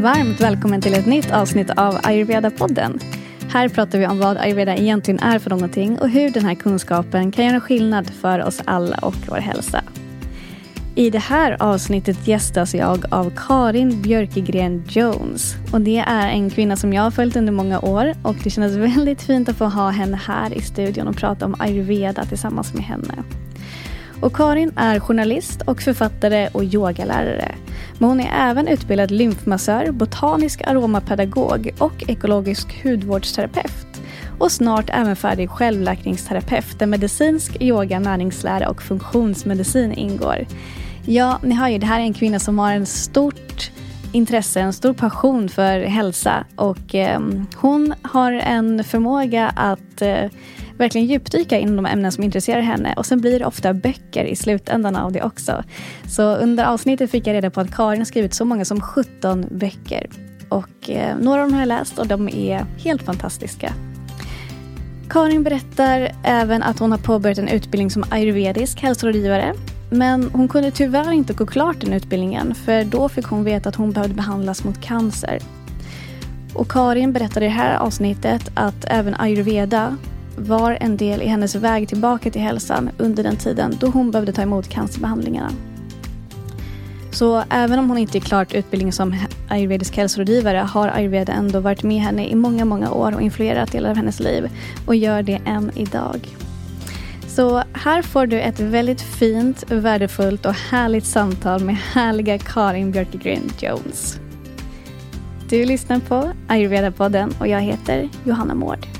Varmt välkommen till ett nytt avsnitt av Ayurveda-podden. Här pratar vi om vad ayurveda egentligen är för någonting och hur den här kunskapen kan göra skillnad för oss alla och vår hälsa. I det här avsnittet gästas jag av Karin Björkegren Jones. Och det är en kvinna som jag har följt under många år och det kändes väldigt fint att få ha henne här i studion och prata om ayurveda tillsammans med henne. Och Karin är journalist och författare och yogalärare. Men hon är även utbildad lymfmassör, botanisk aromapedagog och ekologisk hudvårdsterapeut. Och snart även färdig självläkningsterapeut där medicinsk yoga, näringslära och funktionsmedicin ingår. Ja, ni hör ju, det här är en kvinna som har en stort intresse, en stor passion för hälsa och eh, hon har en förmåga att eh, verkligen djupdyka inom de ämnen som intresserar henne och sen blir det ofta böcker i slutändan av det också. Så under avsnittet fick jag reda på att Karin har skrivit så många som 17 böcker. Och eh, några av dem har jag läst och de är helt fantastiska. Karin berättar även att hon har påbörjat en utbildning som ayurvedisk hälsorådgivare. Men hon kunde tyvärr inte gå klart den utbildningen för då fick hon veta att hon behövde behandlas mot cancer. Och Karin berättade i det här avsnittet att även ayurveda var en del i hennes väg tillbaka till hälsan under den tiden då hon behövde ta emot cancerbehandlingarna. Så även om hon inte är klart utbildning som ayurvedisk hälsorådgivare har ayurveda ändå varit med henne i många, många år och influerat delar av hennes liv och gör det än idag. Så här får du ett väldigt fint, värdefullt och härligt samtal med härliga Karin Björkegren Jones. Du lyssnar på Ayurveda-podden och jag heter Johanna Mård.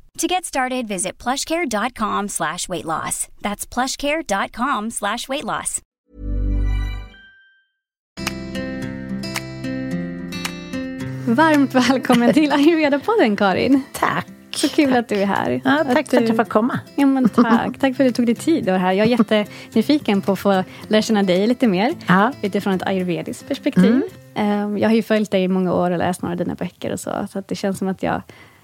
To get started, visit plushcare.com slash weight loss. That's plushcare.com slash weight loss. Varmt välkommen till Ayurveda-podden Karin. Tack. Så kul tack. att du är här. Ja, tack att för att du... jag får komma. Ja, men tack. tack för att du tog dig tid att här. Jag är jättenyfiken på att få lära känna dig lite mer Ja. utifrån ett ayurvediskt perspektiv. Mm. Um, Jag har ju följt dig i många år och läst några av dina böcker och så. Så att det känns som att jag...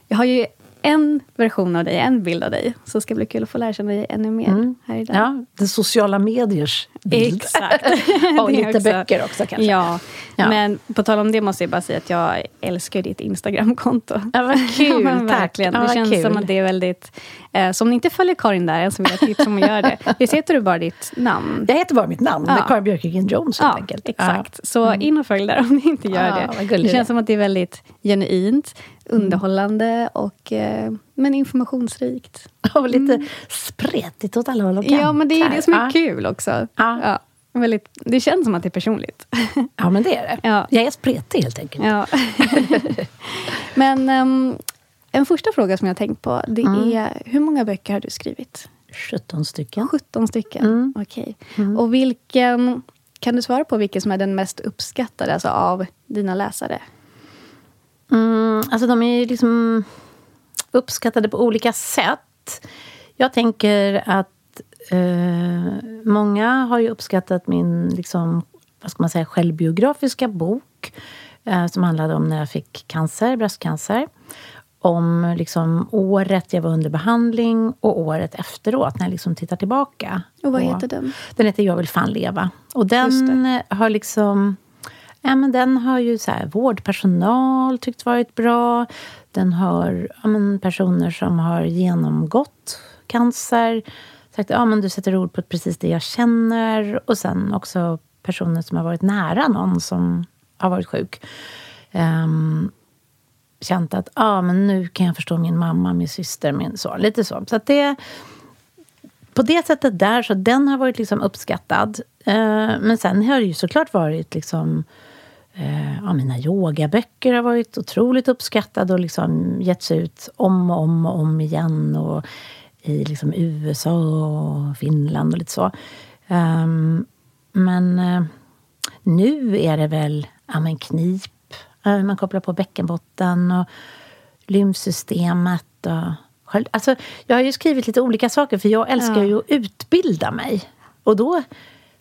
Jag har ju en version av dig, en bild av dig. Så det ska bli kul att få lära känna dig ännu mer här idag. Mm. Ja, det sociala mediers bild. Exakt. och Det lite också. böcker också kanske. Ja. Ja. men på tal om det måste jag bara säga att jag älskar ditt Instagramkonto. Ja, vad kul. Ja, men tack. verkligen. Ja, det känns kul. som att det är väldigt... Eh, så om ni inte följer Karin där än så vill jag tipsa om att göra det. Visst heter du bara ditt namn? Jag heter bara mitt namn, Ja. det är Karin Björkegren Jones helt Ja, enkelt. exakt. Så in och följ där om ni inte gör Ja, det. Det känns är. som att det är väldigt genuint, underhållande och eh, men informationsrikt. Ja. Och lite spretigt åt alla håll och kanter. Ja, men det är det som är ja. kul också. Ja. väldigt, det känns som att det är personligt. Ja, men det är det. Ja. Jag är spretig helt enkelt. Ja. Men ehm, en första fråga som jag har tänkt på, det Mm. är hur många böcker har du skrivit? 17 stycken. 17 stycken? Mm. Okej. Och vilken, kan du svara på vilken som är den mest uppskattade alltså av dina läsare? Mm, alltså de är ju liksom uppskattade på olika sätt. Jag tänker att eh, många har ju uppskattat min liksom, vad ska man säga, självbiografiska bok eh, som handlade om när jag fick cancer, bröstcancer. Om liksom, året jag var under behandling och året efteråt när jag liksom tittar tillbaka. Och vad på- heter den? den heter Jag vill fan leva. Och den har liksom... Ja, men den har ju så här, vårdpersonal tyckt varit bra. Den har ja, men personer som har genomgått cancer sagt ja, men du sätter ord på precis det jag känner. Och sen också personer som har varit nära någon som har varit sjuk. Um, känt att ja, men nu kan jag förstå min mamma, min syster, min son. Lite så. Så att det på det sättet där, så den har varit liksom uppskattad. Uh, men sen har det ju såklart varit liksom... Eh, ja, mina yogaböcker har varit otroligt uppskattade och liksom getts ut om och om och om igen. Och I liksom USA och Finland och lite så. Ehm, men eh, nu är det väl ja, men knip. Eh, Man kopplar på bäckenbotten och lymfsystemet. Och, själv- alltså, jag har ju skrivit lite olika saker för jag älskar Ja. ju att utbilda mig. Och då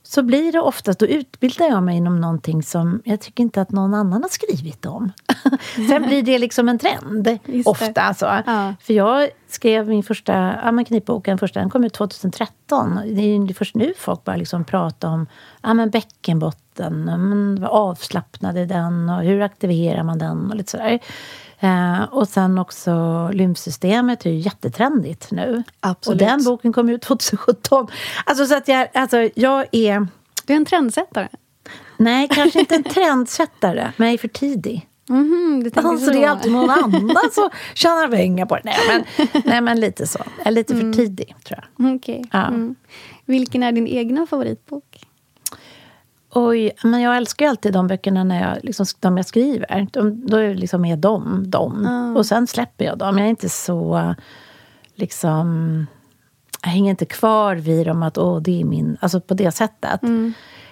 så blir det oftast, då utbildar jag mig inom någonting som jag tycker inte att någon annan har skrivit om. Sen blir det liksom en trend, Just ofta. Så. Ja. För jag skrev min första ja, men knipboken, första, den kom ut 2013. Det är först nu folk börjar liksom prata om ja, men bäckenbotten, men vad avslappnad är den och hur aktiverar man den och lite sådär. Eh, och sen också lymfsystemet är ju jättetrendigt nu. Absolut. Och den boken kom ut 2017. Alltså så att jag, alltså jag är, Du är en trendsättare. nej kanske inte en trendsättare, men jag är för tidig. Mhm, du tänker Alltså så. det är alltid någon annan som tjänar pengar på det. Nej men, nej, men lite så. Jag är lite för tidig, tror jag. Okej. Ja. Mm. Vilken är din egna favoritbok? Oj, men jag älskar ju alltid de böckerna när jag, liksom, de jag skriver. De, då liksom är de, de. Och sen släpper jag dem. Jag är inte så... liksom... Jag hänger inte kvar vid dem att åh, det är min... Alltså på det sättet.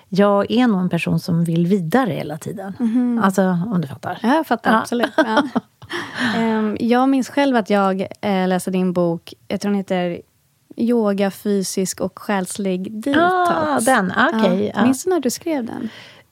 Jag är nog en person som vill vidare hela tiden. Alltså, om du fattar. Ja, jag fattar Ja. absolut. Ja. Ehm, jag minns själv att jag eh, läste din bok, jag tror den heter Yoga, fysisk och själslig detox. Ah, den. Okej. Ja. ja. Minns du när du skrev den?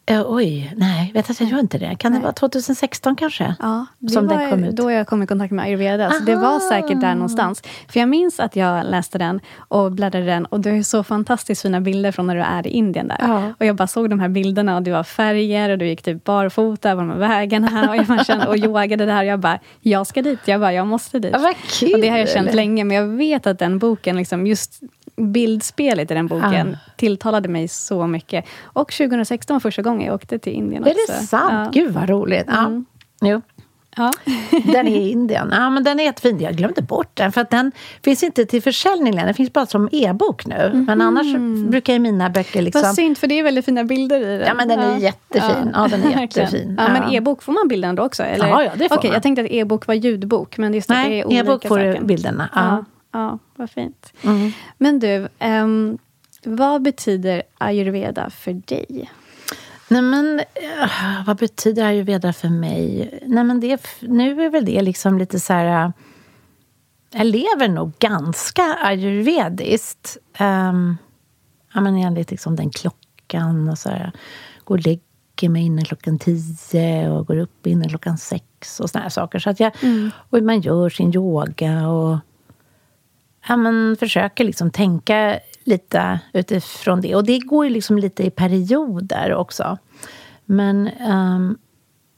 Eh, oj, nej, vet att jag gör inte det. Kan det Nej. vara 2016 kanske? Ja, det Som var den kom ut. då jag kom i kontakt med ayurveda. Så det var säkert där någonstans. För jag minns att jag läste den och bläddrade den och du har så fantastiskt fina bilder från när du är i Indien där. Ja. Och jag bara såg de här bilderna och du har färger och du gick typ barfota på de här vägarna och, jag kände, och yogade där. Jag bara, jag ska dit. Jag bara, jag måste dit. Ja, vad kul! Och det har jag känt länge, men jag vet att den boken, liksom, just bildspelet i den boken, Ah. tilltalade mig så mycket. Och 2016 var första gången jag åkte till Indien Är också. det sant? Gud vad roligt. Ja. Mm. Jo. Ja. Den är i Indien. Ja, men den är jättefin. Jag glömde bort den, för att den finns inte till försäljning längre. Den finns bara som e-bok nu. Men annars brukar ju mina böcker liksom... Mhm. Vad synd, för det är väldigt fina bilder i den. Ja, men den är jättefin. Ja, den är jättefin. Ja, men Ja. e-bok, får man bilden då också? Eller? Ja, ja, det får Okej, man. jag tänkte att e-bok var ljudbok, men just att det Nej, är olika e-bok får du bilderna. Ja, vad fint. Mm. Men du, ehm, vad betyder ayurveda för dig? Nej, men eh, vad betyder ayurveda för mig? Nej, men det, nu är väl det liksom lite så här... eh, Jag lever nog ganska ayurvediskt. Um, ja, men enligt liksom den klockan. Och så här, går och lägger mig innan klockan tio och går upp innan klockan sex och såna här saker. Så att jag, och man gör sin yoga och ja, men försöker liksom tänka lite utifrån det. Och det går ju liksom lite i perioder också. Men ehm,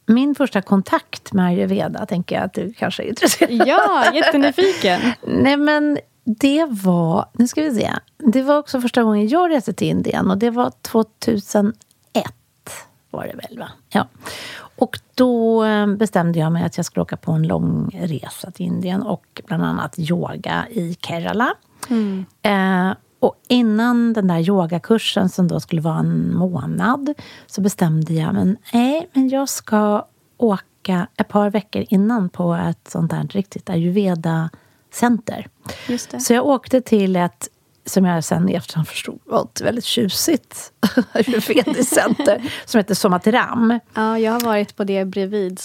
min första kontakt med ayurveda tänker jag att du kanske är intresserad Ja, jättenyfiken. Nej, men det var... Nu ska vi se. Det var också första gången jag reste till Indien och det var 2001. Var det väl, va? Ja. Och då eh, bestämde jag mig att jag skulle åka på en lång resa till Indien och bland annat yoga i Kerala. Eh, och innan den där yogakursen som då skulle vara en månad så bestämde jag men nej, men jag ska åka ett par veckor innan på ett sånt där riktigt ayurveda-center. Så jag åkte till ett, som jag sen i efterhand förstod var ett väldigt tjusigt ayurvediskt som heter Somateram. Ja, jag har varit på det bredvid.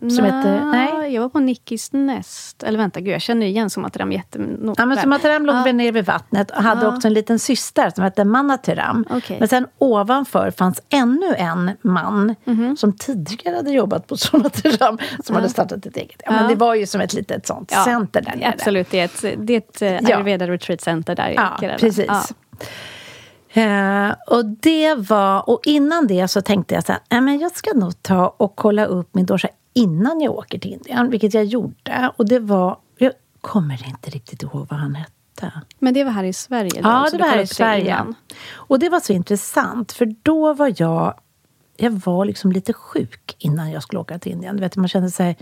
Jag. som Nå, heter- nej. Jag var på Nickis Nest. Eller vänta, gud, jag känner igen Somateram jättenoga. Ja, men Somateram låg Ja. nere vid vattnet och hade Ja. också en liten syster som hette Manateram. Okej. Men sen ovanför fanns ännu en man Mhm. som tidigare hade jobbat på Somateram som hade startat ett eget. Ja, men Ja. det var ju som ett litet sånt Ja, center där nere. Absolut, det är ett, det är ett eh, Center där i Ja, Kerala. precis. Ja. Eh, och det var, och innan det så tänkte jag så här, "Nej, men jag ska nog ta och kolla upp min dosha innan jag åker till Indien, vilket jag gjorde. Och det var, jag kommer inte riktigt ihåg vad han hette. Men det var här i Sverige? Då, Ja, det var här i Sverige. innan. Och det var så intressant, för då var jag... Jag var liksom lite sjuk innan jag skulle åka till Indien. Du vet, man kände sig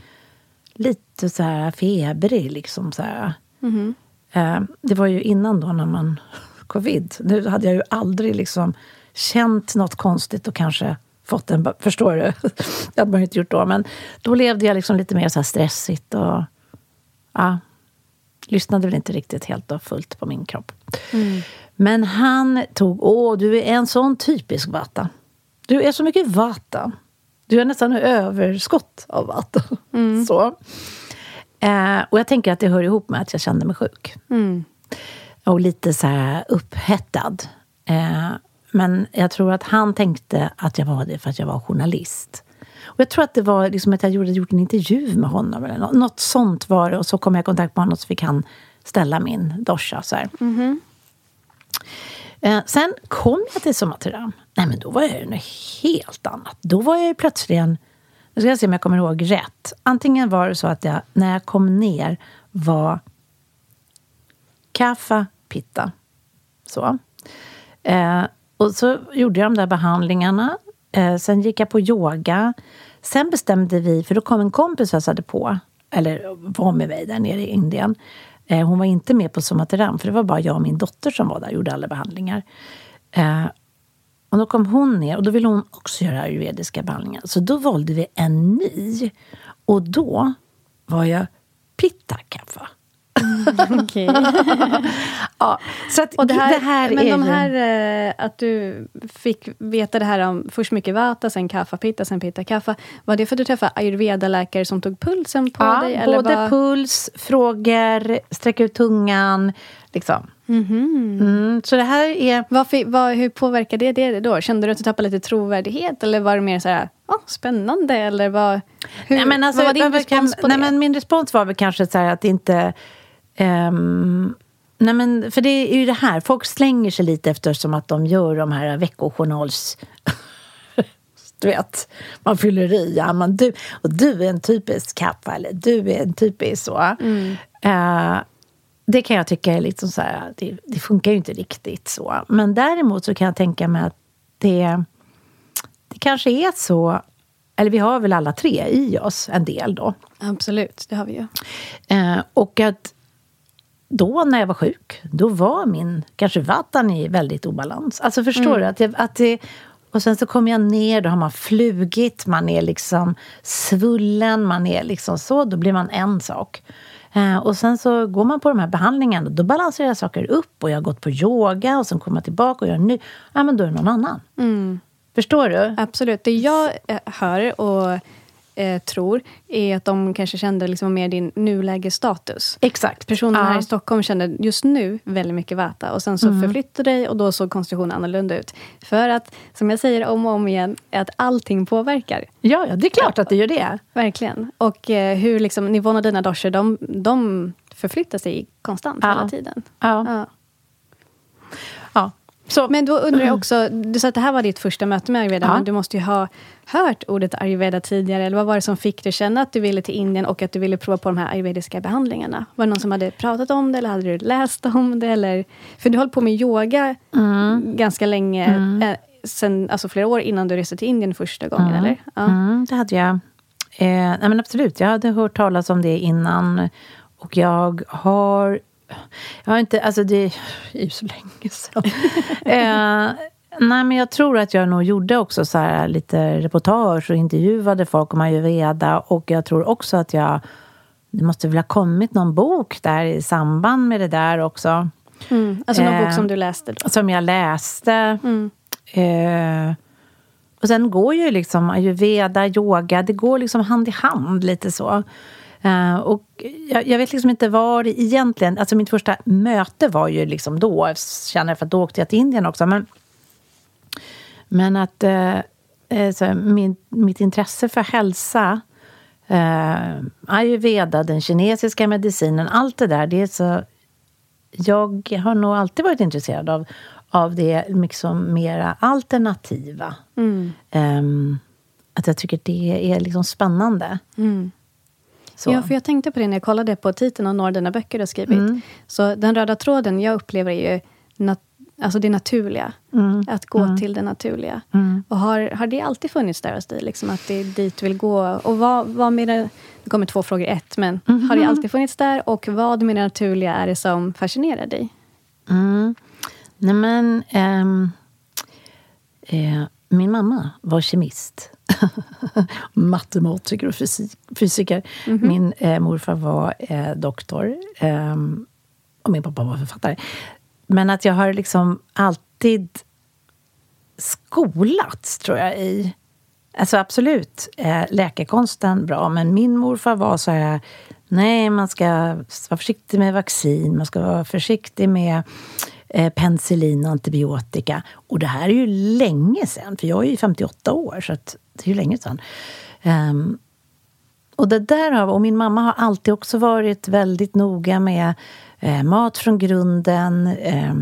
lite så här febrig. Liksom så här. Mhm. Eh, det var ju innan då när man... Covid. Nu hade jag ju aldrig liksom känt något konstigt och kanske fått en... Förstår du? det hade man ju inte gjort då. Men då levde jag liksom lite mer så stressigt och... Ja, lyssnade väl inte riktigt helt och fullt på min kropp. Men han tog, åh du är en sån typisk vata. du är så mycket vata. Du är nästan överskott av vata. Mm. Så. Eh, och jag tänker att det hör ihop med att jag kände mig sjuk. Mm. Och lite så här upphettad. Eh, men jag tror att han tänkte att jag var det för att jag var journalist. Och jag tror att det var liksom att jag gjorde gjort en intervju med honom. Eller något, något sånt var det. Och så kom jag i kontakt med honom så fick han ställa min dosha. Så mm -hmm. eh, sen kom jag till Somatera. Nej, men då var jag något helt annat. Då var jag plötsligt... Nu ska jag se om jag kommer ihåg rätt. Antingen var det så att jag, när jag kom ner, var kaffa pitta. Så. Eh, och så gjorde jag de där behandlingarna. Eh, sen gick jag på yoga. Sen bestämde vi, för då kom en kompis och hälsade på, eller var med mig där nere i Indien. Eh, hon var inte med på Somateram, för det var bara jag och min dotter som var där och gjorde alla behandlingar. Eh, och då kom hon ner och då ville hon också göra ayurvediska behandlingar. Så då valde vi en ny. Och då var jag pitta-kaffa. Okej. ja, så att och det här, det här men är de här, ju... Eh, att du fick veta det här om först mycket vata, sen kaffa pitta, sen pitta kaffa. Var det för att du träffade ayurveda-läkare som tog pulsen på ja, dig? Eller både var... puls, frågor, sträcka ut tungan. Liksom. Mm -hmm. mm, så det här är... Varför, var, hur påverkade det det då? Kände du att du tappade lite trovärdighet? Eller var det mer så här, oh, spännande? Eller vad, hur, nej, men alltså, vad var din respons på nej, det? Men min respons var väl kanske så att inte Um, nej men, för det är ju det här, folk slänger sig lite eftersom att de gör de här veckojournals... du vet, man fyller i. Ja, man, du, och du är en typisk kappa, eller du är en typisk så. Mm. Uh, det kan jag tycka är liksom så här, det, det, funkar ju inte riktigt så. Men däremot så kan jag tänka mig att det, det kanske är så eller vi har väl alla tre i oss en del då. Absolut, det har vi ju. Eh, och att då när jag var sjuk, då var min kanske vatten i väldigt obalans. Alltså förstår mm. du? Att, jag, att det, och sen så kommer jag ner, då har man flugit, man är liksom svullen, man är liksom så, då blir man en sak. Eh, och sen så går man på de här behandlingarna, då balanserar jag saker upp och jag har gått på yoga och sen kommer jag tillbaka och gör ny. Ja, men då är det någon annan. Mm. Förstår du? Absolut. Det jag eh, hör och eh, tror är att de kanske kände liksom mer din nulägesstatus. Exakt. Personerna ja. här i Stockholm kände just nu väldigt mycket Vata och sen så mm. förflyttade dig och då såg konstitutionen annorlunda ut. För att, som jag säger om och om igen, att allting påverkar. Ja, ja det är klart att det gör det. Verkligen. Och eh, hur liksom, nivån av dina doshor, de, de förflyttar sig konstant ja. hela tiden. Ja. ja. Så. Men då undrar jag också, du sa att det här var ditt första möte med ayurveda, ja. men du måste ju ha hört ordet ayurveda tidigare. Eller vad var det som fick dig känna att du ville till Indien och att du ville prova på de här ayurvediska behandlingarna? Var det någon som hade pratat om det eller hade du läst om det? Eller, för du höll på med yoga mm. ganska länge, mm. eh, sen, alltså flera år innan du reste till Indien första gången, mm. eller? Ja. Mm, det hade jag. Eh, nej men absolut, jag hade hört talas om det innan. Och jag har jag har inte, alltså det är ju så länge sedan. eh, nej, men jag tror att jag nog gjorde också så här lite reportage och intervjuade folk om ayurveda. Och jag tror också att jag... Det måste väl ha kommit någon bok där i samband med det där också. Mm, alltså någon eh, bok som du läste? Då. Som jag läste. Mm. Eh, och sen går ju liksom ayurveda, yoga, det går liksom hand i hand lite så. Uh, och jag, jag, vet liksom inte var egentligen... Alltså mitt första möte var ju liksom då, känner jag, för att då åkte jag till Indien också. Men, men att uh, så min, mitt intresse för hälsa, uh, ayurveda, den kinesiska medicinen, allt det där, det är så... Jag har nog alltid varit intresserad av, av det liksom mera alternativa. Mm. Um, att jag tycker det är liksom spännande. Mm. Så. Ja, för jag tänkte på det när jag kollade på titeln av några av dina böcker du har skrivit. Mm. Så den röda tråden jag upplever är ju nat alltså det naturliga. Mm. Att gå mm. till det naturliga. Mm. Och har, har det alltid funnits där hos dig? Liksom att det är dit du vill gå? Och vad, vad med det, det kommer två frågor ett, men -hmm. har det alltid funnits där? Och vad med det naturliga är det som fascinerar dig? Mm. Nej men... Um, uh, min mamma var kemist. Matematiker och fysik, fysiker. Mm -hmm. Min eh, morfar var eh, doktor. Eh, och min pappa var författare. Men att jag har liksom alltid skolats, tror jag, i... Alltså absolut, eh, läkekonsten bra, men min morfar var så här... Nej, man ska vara försiktig med vaccin, man ska vara försiktig med eh, penicillin och antibiotika. Och det här är ju länge sedan, för jag är ju 58 år, så det är ju länge sedan. Um, och det där och min mamma har alltid också varit väldigt noga med eh, mat från grunden. Eh,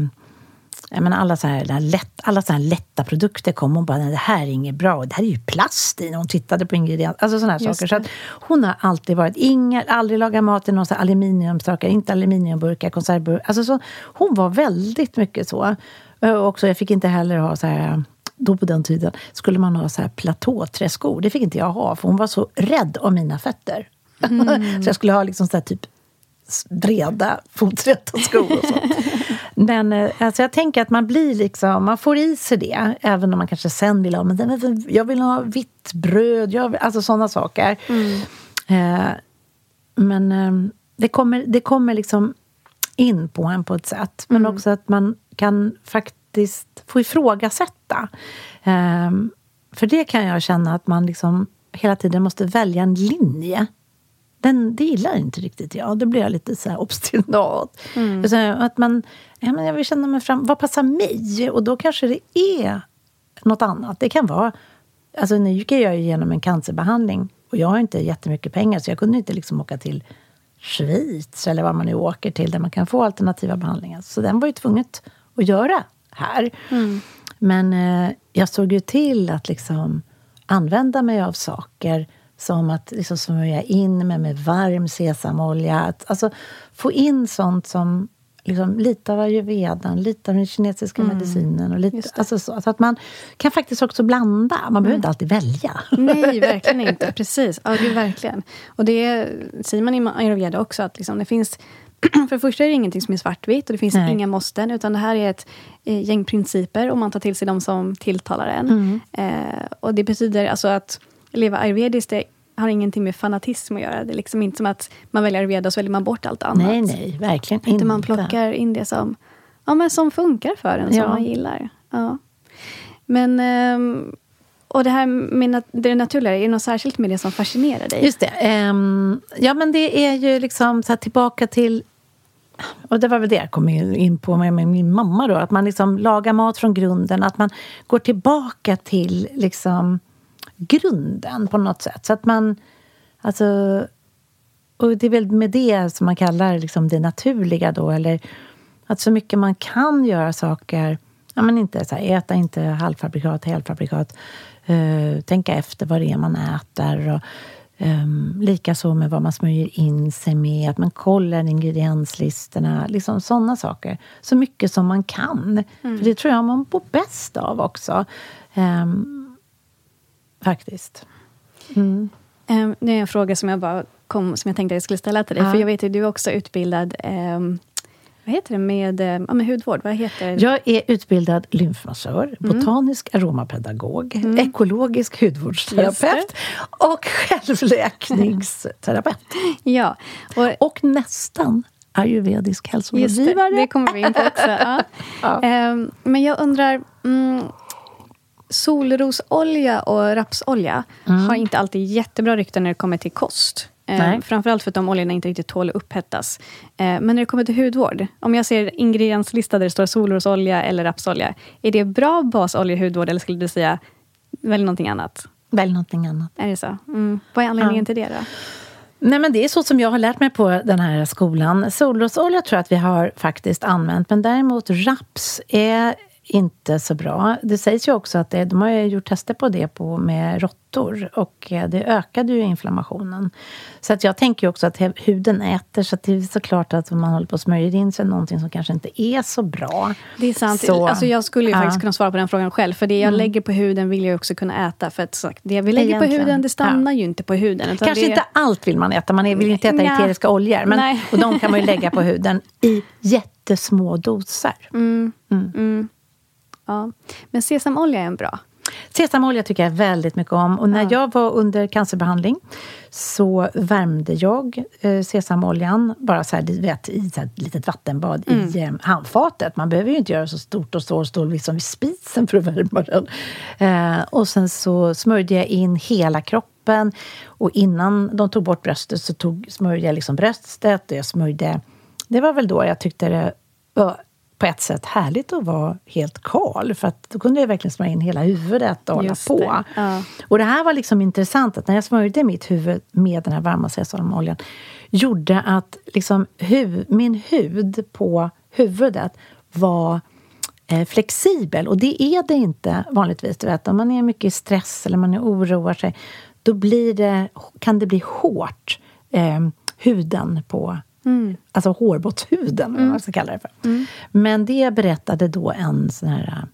jag menar, alla så här, lätt, alla så här lätta produkter kom och bara det här är inget bra, det här är ju plast i när hon tittade på ingredienser. Alltså sådana här saker. Så att hon har alltid varit, inga, aldrig lagat mat i någon så aluminiumstakar, inte aluminiumburkar, konservburkar. Alltså så, hon var väldigt mycket så. Och också, jag fick inte heller ha så här då på den tiden skulle man ha så här platåträskor. Det fick inte jag ha, för hon var så rädd om mina fötter. Mm. så jag skulle ha liksom så här typ breda foträtta skor och sånt. Men eh, alltså jag tänker att man blir liksom, man får i sig det, även om man kanske sen vill ha, men jag vill ha vitt bröd, jag vill, alltså sådana saker. Mm. Eh, men eh, det kommer, det kommer liksom in på en på ett sätt. Men mm. också att man kan faktiskt få ifrågasätta. Eh, för det kan jag känna att man liksom hela tiden måste välja en linje den, det gillar inte riktigt jag. Då blir jag lite så här obstinat. Mm. Så att man, ja, men jag vill känna mig fram. Vad passar mig? Och då kanske det är något annat. Det kan vara... Alltså nu gick jag igenom en cancerbehandling och jag har inte jättemycket pengar så jag kunde inte liksom åka till Schweiz eller vad man nu åker till där man kan få alternativa behandlingar. Så den var ju tvunget att göra här. Mm. Men eh, jag såg ju till att liksom använda mig av saker som att liksom smörja in mig med varm sesamolja. Att, alltså, få in sånt som liksom, lite av ayurvedan, lite av den kinesiska mm. medicinen. Och lite, alltså, så, så, att man kan faktiskt också blanda. Man mm. behöver inte alltid välja. Nej, verkligen inte. Precis. Ja, det är verkligen. Och det säger man i ayurveda också, att liksom, det finns för det första är det ingenting som är svartvitt och det finns Nej. inga måsten, utan det här är ett eh, gäng principer och man tar till sig de som tilltalar en. Mm. Eh, och det betyder alltså att leva ayurvediskt det har ingenting med fanatism att göra. Det är liksom inte som att man väljer ayurveda och så väljer man bort allt annat. Nej, nej, verkligen inte. inte. Man plockar in det som, ja, men som funkar för en, som ja. man gillar. Ja. Men... Um, och det här med det naturliga, är det något särskilt med det som fascinerar dig? Just det. Um, ja, men det är ju liksom så tillbaka till och det var väl det jag kom in på med, min mamma då, att man liksom lagar mat från grunden, att man går tillbaka till liksom grunden på något sätt. Så att man... Alltså, och det är väl med det som man kallar liksom det naturliga då, eller att så mycket man kan göra saker Ja, men inte så här, äta inte halvfabrikat, helfabrikat. Uh, tänka efter vad det är man äter. Och, um, Likaså med vad man smörjer in sig med, att man kollar ingredienslistorna. Liksom sådana saker. Så mycket som man kan. Mm. För det tror jag man mår bäst av också. Um, Faktiskt. Mm. Um, det är en fråga som jag bara kom, som jag tänkte jag skulle ställa till dig. Ja. För jag vet att du är också utbildad um, vad heter det med, eh, ja, med hudvård? Vad heter Jag är utbildad lymfmassör, mm. botanisk aromapedagog, mm. ekologisk hudvårdsterapeut och självläkningsterapeut. ja. Och, och nästan ayurvedisk hälsorådgivare. Det, det kommer vi in på också. Ja. ja. Um, men jag undrar, mm, solrosolja och rapsolja mm. har inte alltid jättebra rykte när det kommer till kost. Eh, framförallt för att de oljorna inte riktigt tål att upphettas. Eh, men när det kommer till hudvård, om jag ser ingredienslista där det står solrosolja eller rapsolja, är det bra basolja i hudvård eller skulle du säga välj någonting annat? Välj någonting annat. Är det så? Mm. Vad är anledningen ja. till det då? Nej, men det är så som jag har lärt mig på den här skolan. Solrosolja tror jag att vi har faktiskt använt, men däremot raps är inte så bra. Det sägs ju också att det, de har gjort tester på det på, med råttor och eh, det ökade ju inflammationen. Så att jag tänker också att huden äter, så det är såklart att om man håller på att smörja in sig någonting som kanske inte är så bra. Det är sant. Så, alltså jag skulle ju ja. faktiskt kunna svara på den frågan själv, för det jag mm. lägger på huden vill jag också kunna äta. För att det vi lägger Egentligen. på huden, det stannar ja. ju inte på huden. Kanske det... inte allt vill man äta, man vill inte äta Nja. eteriska oljor. Men, och de kan man ju lägga på huden i jättesmå doser. Mm. Mm. Ja. Men sesamolja är en bra. Sesamolja tycker jag väldigt mycket om. Och när ja. jag var under cancerbehandling så värmde jag eh, sesamoljan bara så här, du vet, i ett litet vattenbad mm. i eh, handfatet. Man behöver ju inte göra så stort och stå, stå liksom vid spisen för att värma den. Eh, och sen så smörjde jag in hela kroppen. Och innan de tog bort bröstet så tog, smörjde jag liksom bröstet och jag smörjde... Det var väl då jag tyckte det var på ett sätt härligt att vara helt kal för att då kunde jag verkligen smörja in hela huvudet och hålla på. Det. Ja. Och det här var liksom intressant att när jag smörjde mitt huvud med den här varma sesamoljan gjorde att liksom hu min hud på huvudet var eh, flexibel. Och det är det inte vanligtvis. Du vet, om man är mycket i stress eller man oroar sig då blir det, kan det bli hårt, eh, huden på Mm. Alltså hårbottshuden, mm. vad man ska kalla det för. Mm. Men det berättade då en sån här äh,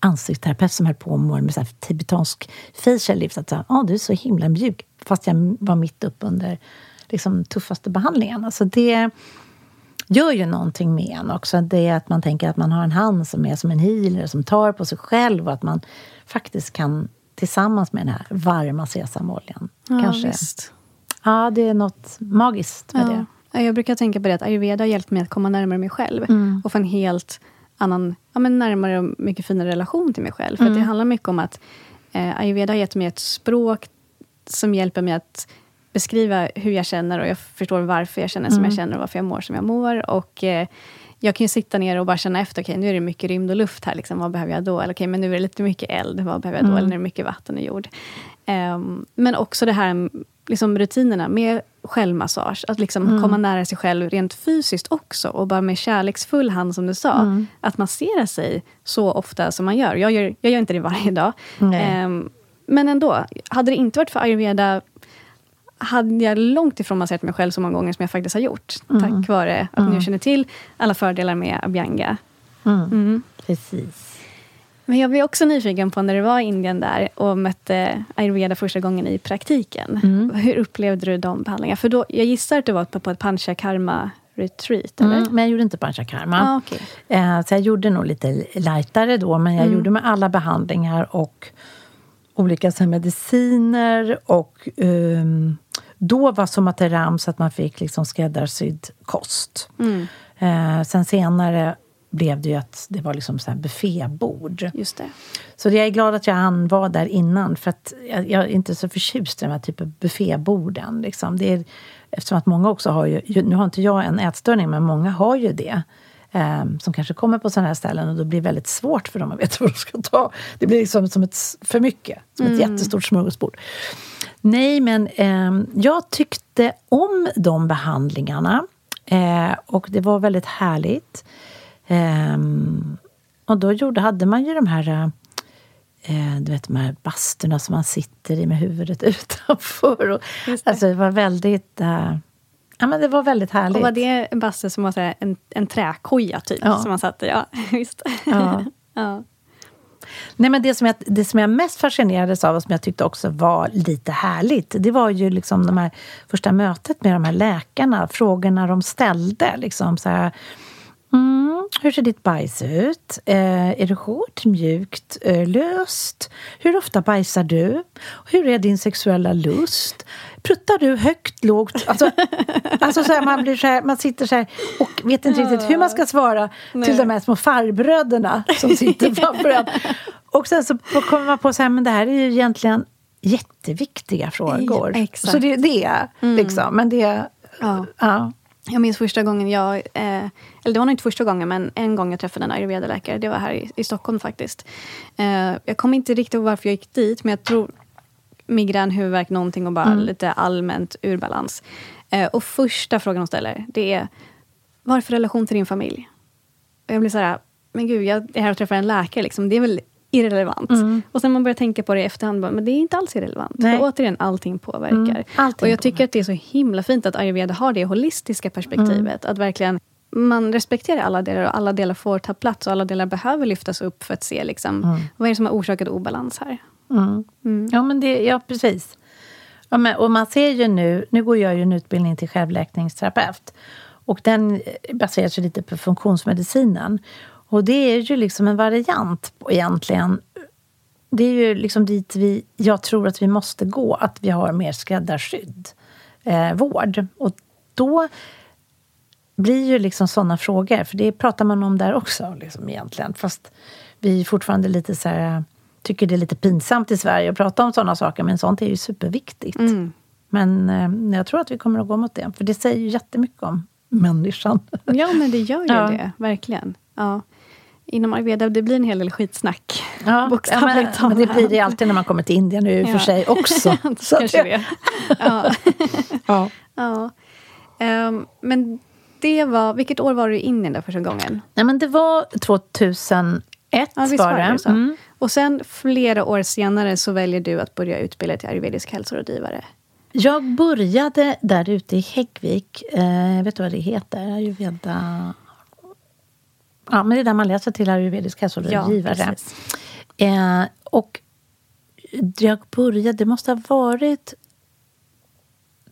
ansiktsterapeut som höll på med så här tibetansk facial lift. Att ah, du är så himla mjuk, fast jag var mitt upp under liksom, tuffaste behandlingen. Alltså det gör ju någonting med en också. Det är att man tänker att man har en hand som är som en healer, som tar på sig själv och att man faktiskt kan tillsammans med den här varma sesamoljan. Ja, kanske. Visst. Ja, det är något magiskt med ja. det. Jag brukar tänka på det att ayurveda har hjälpt mig att komma närmare mig själv mm. och få en helt annan, ja, men närmare och mycket finare relation till mig själv. För mm. det handlar mycket om att eh, ayurveda har gett mig ett språk som hjälper mig att beskriva hur jag känner och jag förstår varför jag känner som mm. jag känner och varför jag mår som jag mår. Och, eh, jag kan ju sitta ner och bara känna efter, okej okay, nu är det mycket rymd och luft här, liksom, vad behöver jag då? Eller okej, okay, men nu är det lite mycket eld, vad behöver jag då? Mm. Eller nu är det mycket vatten och jord. Um, men också det här liksom rutinerna med självmassage. Att liksom mm. komma nära sig själv rent fysiskt också. Och bara med kärleksfull hand, som du sa. Mm. Att massera sig så ofta som man gör. Jag gör, jag gör inte det varje dag. Um, men ändå, hade det inte varit för ayurveda hade jag långt ifrån masserat mig själv så många gånger som jag faktiskt har gjort. Mm. Tack vare att mm. nu känner till alla fördelar med Abhyanga. Mm. mm. Precis. Men jag blev också nyfiken på när du var i Indien där och mötte ayurveda första gången i praktiken. Mm. Hur upplevde du de behandlingarna? För då, jag gissar att du var på ett panchakarma retreat, eller? Mm, men jag gjorde inte panchakarma. Ah, okay. eh, så jag gjorde nog lite lightare då, men jag mm. gjorde med alla behandlingar och olika så mediciner och um, då var Somateram så att man fick liksom skräddarsydd kost. Mm. Eh, sen senare blev det ju att det var liksom så här buffébord. Just det. Så jag är glad att jag hann vara där innan, för att jag, jag är inte så förtjust i de här typen av bufféborden. Liksom. Det är, eftersom att många också har ju, nu har inte jag en ätstörning, men många har ju det. Eh, som kanske kommer på sådana här ställen och då blir det väldigt svårt för dem att veta vad de ska ta. Det blir liksom som ett, för mycket, som ett mm. jättestort smörgåsbord. Nej, men eh, jag tyckte om de behandlingarna. Eh, och det var väldigt härligt. Um, och då gjorde, hade man ju de här eh, du vet, de här bastorna som man sitter i med huvudet utanför. Och, det. Alltså det var väldigt... Eh, ja, men det var väldigt härligt. Och var det en bastu som var så här, en, en träkoja typ, ja. som man satt i? Ja, visst. Ja. ja. Nej, men det, som jag, det som jag mest fascinerades av och som jag tyckte också var lite härligt det var ju liksom de här första mötet med de här läkarna. Frågorna de ställde. Liksom så här, Mm. Hur ser ditt bajs ut? Eh, är det hårt, mjukt, eh, löst? Hur ofta bajsar du? Hur är din sexuella lust? Pruttar du högt, lågt? Alltså, alltså så här, man, blir så här, man sitter så här och vet inte riktigt hur man ska svara Nej. till de här små farbröderna som sitter framför en. Och sen så kommer man på så här, men det här är ju egentligen jätteviktiga frågor. Ja, så det är det, mm. liksom. Men det... Ja. ja. Jag minns första gången jag... Eh, eller det var nog inte första gången, men en gång jag träffade en ayurveda-läkare. Det var här i, i Stockholm faktiskt. Eh, jag kommer inte riktigt ihåg varför jag gick dit, men jag tror migrän, huvudvärk, någonting och bara mm. lite allmänt ur balans. Eh, och första frågan hon ställer, det är vad är för relation till din familj? Och jag blir så här, men gud, jag är här och träffar en läkare. Liksom. Det är väl irrelevant. Mm. Och sen man börjar tänka på det i efterhand, men det är inte alls irrelevant. Nej. För återigen, allting påverkar. Mm, allting och jag tycker att det är så himla fint att ayurveda har det holistiska perspektivet. Mm. Att verkligen man respekterar alla delar och alla delar får ta plats och alla delar behöver lyftas upp för att se liksom, mm. vad är det som har orsakat obalans här. Mm. Mm. Ja, men det, ja, precis. Ja, men, och man ser ju nu, nu går jag ju en utbildning till självläkningsterapeut. Och den baseras ju lite på funktionsmedicinen. Och det är ju liksom en variant på egentligen det är ju liksom dit vi, jag tror att vi måste gå, att vi har mer skräddarsydd eh, vård. Och då blir ju liksom sådana frågor, för det pratar man om där också liksom egentligen. Fast vi fortfarande lite så här, tycker det är lite pinsamt i Sverige att prata om sådana saker, men sånt är ju superviktigt. Mm. Men eh, jag tror att vi kommer att gå mot det, för det säger ju jättemycket om människan. Ja, men det gör ju Ja. det. Verkligen. Ja. Inom ayurveda det blir en hel del skitsnack. Ja, Bokstavligt ja, men, men det blir det alltid när man kommer till Indien nu i och för Ja. sig också. Så Kanske det. Ja. Ja. ja. Ehm, men det var... Vilket år var du i Indien där första gången? Nej, men det var 2001 Ja, visst var det så. Mm. Och sen flera år senare så väljer du att börja utbilda till ayurvedisk hälsorådgivare. Jag började där ute i Häggvik. Eh, vet du vad det heter? Ayurveda... Ja, men det är där man läser till ayurvedisk hälsorådgivare. precis. eh, och jag började, det måste ha varit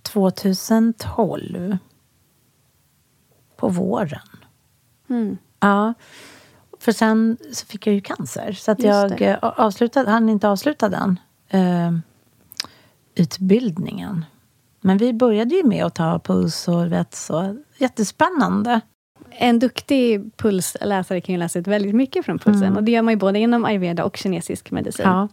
2012. På våren. Mm. Ja. För sen så fick jag ju cancer. Så att Just jag eh, avslutade, hann inte avsluta den eh, utbildningen. Men vi började ju med att ta puls och vet så. Jättespännande. En duktig pulsläsare kan ju läsa ut väldigt mycket från pulsen. Och det gör man ju både inom ayurveda och kinesisk medicin. Ja.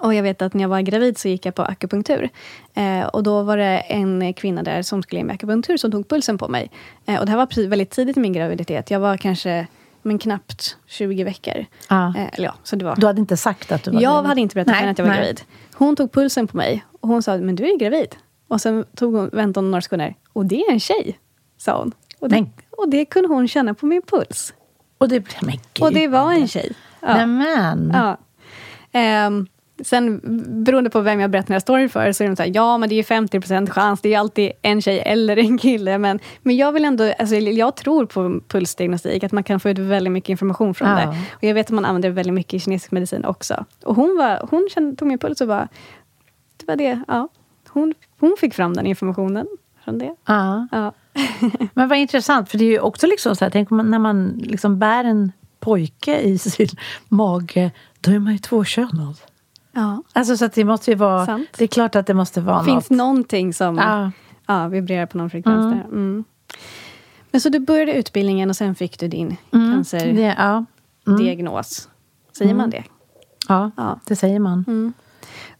Och jag vet att när jag var gravid så gick jag på akupunktur. Eh, och då var det en kvinna där som skulle ge mig akupunktur som tog pulsen på mig. Eh, och det här var väldigt tidigt i min graviditet. Jag var kanske men knappt 20 veckor. Ja. Eh, eller ja, så det var. Du hade inte sagt att du var Jag gravid? hade inte berättat för henne att jag var nej. gravid. Hon tog pulsen på mig och hon sa, men du är gravid. Och sen tog hon, väntade hon några sekunder. Och det är en tjej, sa hon. Och det, och det kunde hon känna på min puls. Och det, men gud. Och det var en tjej. Ja. Nämen. Ja. Ehm, sen beroende på vem jag berättar den här storyn för så är de så här, ja men det är ju 50 chans, det är alltid en tjej eller en kille. Men, men jag vill ändå, alltså, jag tror på pulsdiagnostik, att man kan få ut väldigt mycket information från Ja. det. Och jag vet att man använder det väldigt mycket i kinesisk medicin också. Och hon, var, hon kände, tog min puls och bara, det var det, ja. Hon, hon fick fram den informationen från det. Ja. Ja. Men vad intressant, för det är ju också liksom så här, tänk när man liksom bär en pojke i sin mage, då är man ju tvåkönad. ja. Alltså så att det måste ju vara, Sant. det är klart att det måste vara finns något. någonting som Ja. ja, vibrerar på någon frekvens där. Mm. Men så du började utbildningen och sen fick du din cancerdiagnos. Det, ja. Säger man det? Ja, Ja. det säger man. Mm.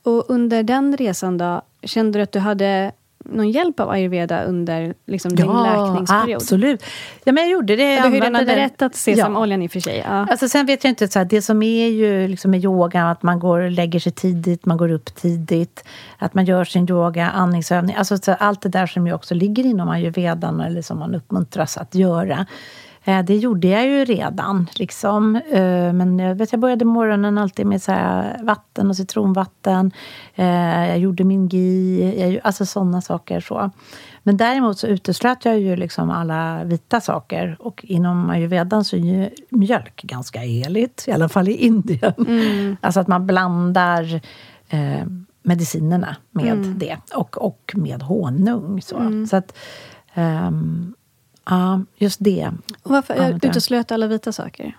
Och under den resan då, kände du att du hade någon hjälp av ayurveda under liksom, din läkningsperiod? absolut. Ja, men jag gjorde det. Du har ju redan berättat Ja. sesamoljan i och för sig. Ja. Alltså sen vet jag inte, så här, det som är ju liksom med yoga, att man går lägger sig tidigt, man går upp tidigt, att man gör sin yoga, andningsövning, alltså så allt det där som ju också ligger inom ayurvedan eller som man uppmuntras att göra. Eh, Det gjorde jag ju redan. Liksom. Eh, Men jag, vet, jag började morgonen alltid med så vatten och citronvatten. Eh, Jag gjorde min gi, alltså sådana saker. så. Men däremot så uteslöt jag ju liksom alla vita saker. Och inom ayurvedan så är ju mjölk ganska heligt, i alla fall i Indien. Alltså att man blandar eh, medicinerna med det och, och med honung. Så, så att, ehm, ja, just det. Och varför Ja, uteslöt alla vita saker?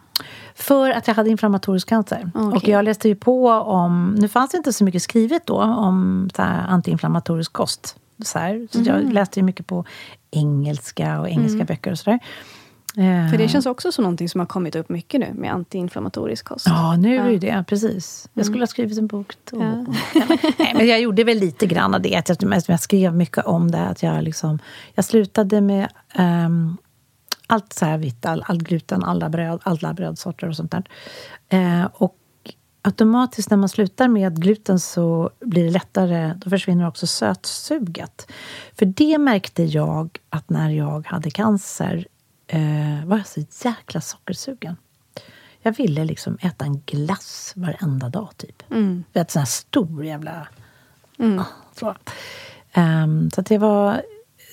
För att jag hade inflammatorisk cancer. Okej. Och jag läste ju på om... Nu fanns det inte så mycket skrivet då om så här, antiinflammatorisk kost. Så, här. så Mhm. jag läste ju mycket på engelska och engelska böcker och sådär. Eh, Mm. För det känns också som någonting som har kommit upp mycket nu med antiinflammatorisk kost. Ja, nu är det ju Ja. Mm. det. Precis. Jag skulle ha skrivit en bok då. Ja. Nej, men, jag gjorde väl lite grann av det. Jag, jag skrev mycket om det. Att jag, liksom, jag slutade med ehm, allt så här vitt. All, all gluten, alla, bröd, alla brödsorter och sånt där. Eh, och automatiskt när man slutar med gluten så blir det lättare. Då försvinner också sötsuget. För det märkte jag att när jag hade cancer eh, var jag så jäkla sockersugen. Jag ville liksom äta en glass varenda dag, typ. Mm. Vet, sån här stor jävla... Ah, så. Ehm, så det var...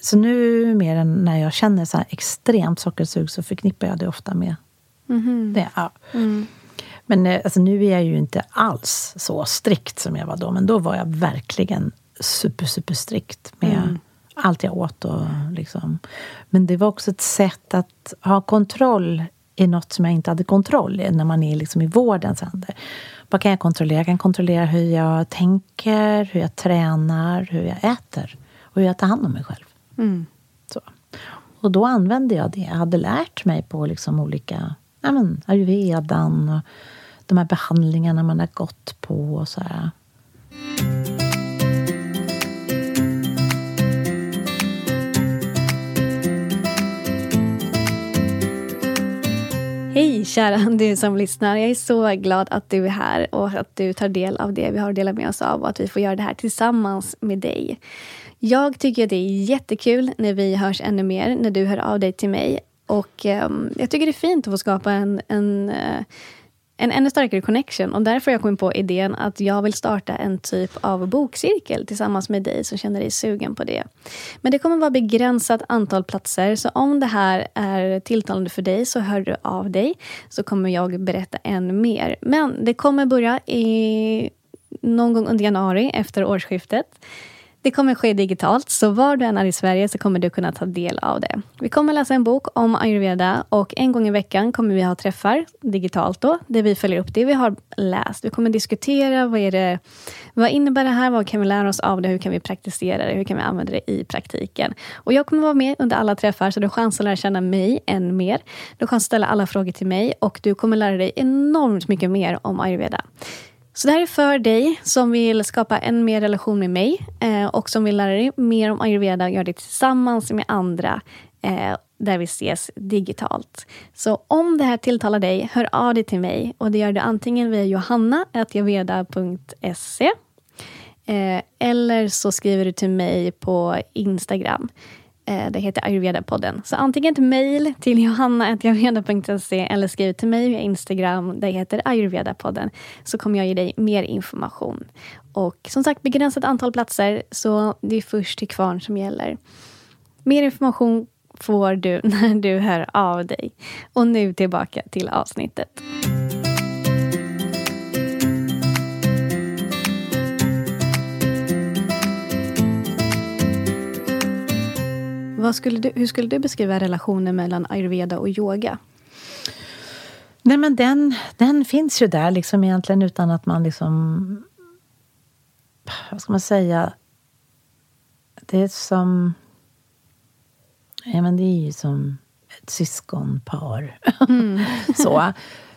Så nu mer än när jag känner så här extremt sockersug så förknippar jag det ofta med Mhm. det. Ja. Mm. Men eh, alltså, nu är jag ju inte alls så strikt som jag var då. Men då var jag verkligen super, super strikt med Mm. Allt jag åt. Och, liksom. Men det var också ett sätt att ha kontroll i något som jag inte hade kontroll i när man är liksom i vårdens händer. vad kan jag kontrollera? Jag kan kontrollera hur jag tänker, hur jag tränar, hur jag äter och hur jag tar hand om mig själv. Mm. Så. Och då använde jag det jag hade lärt mig på liksom olika ja, men, ayurvedan och de här behandlingarna man har gått på och så här. Hej kära du som lyssnar. Jag är så glad att du är här och att du tar del av det vi har att dela med oss av och att vi får göra det här tillsammans med dig. Jag tycker att det är jättekul när vi hörs ännu mer, när du hör av dig till mig. Och um, jag tycker det är fint att få skapa en, en uh, en ännu starkare connection. Och därför har jag kommit på idén att jag vill starta en typ av bokcirkel tillsammans med dig som känner dig sugen på det. Men det kommer vara begränsat antal platser, så om det här är tilltalande för dig så hör du av dig, så kommer jag berätta än mer. Men det kommer börja i någon gång under januari efter årsskiftet. Det kommer ske digitalt, så var du än är i Sverige så kommer du kunna ta del av det. Vi kommer läsa en bok om ayurveda och en gång i veckan kommer vi ha träffar digitalt då, där vi följer upp det vi har läst. Vi kommer diskutera vad, är det, vad innebär det här, vad kan vi lära oss av det, hur kan vi praktisera det, hur kan vi använda det i praktiken. Och jag kommer vara med under alla träffar, så du har chans att lära känna mig än mer. Du har chans att ställa alla frågor till mig och du kommer lära dig enormt mycket mer om ayurveda. Så det här är för dig som vill skapa en mer relation med mig eh, och som vill lära dig mer om ayurveda och göra det tillsammans med andra eh, där vi ses digitalt. Så om det här tilltalar dig, hör av dig till mig och det gör du antingen via johanna.ayurveda.se eh, eller så skriver du till mig på Instagram. Eh, det heter Ayurveda-podden. Så antingen ett mejl till johanna.ayurveda.se eller skriv till mig via Instagram. Det heter Ayurveda-podden. Så kommer jag ge dig mer information. Och som sagt, begränsat antal platser, så det är först till kvarn som gäller. Mer information får du när du hör av dig. Och nu tillbaka till avsnittet. Skulle du, hur skulle du beskriva relationen mellan ayurveda och yoga? Nej, men den, den finns ju där liksom egentligen utan att man liksom... Vad ska man säga? Det är som... Ja, men det är ju som ett syskonpar. Mm. så,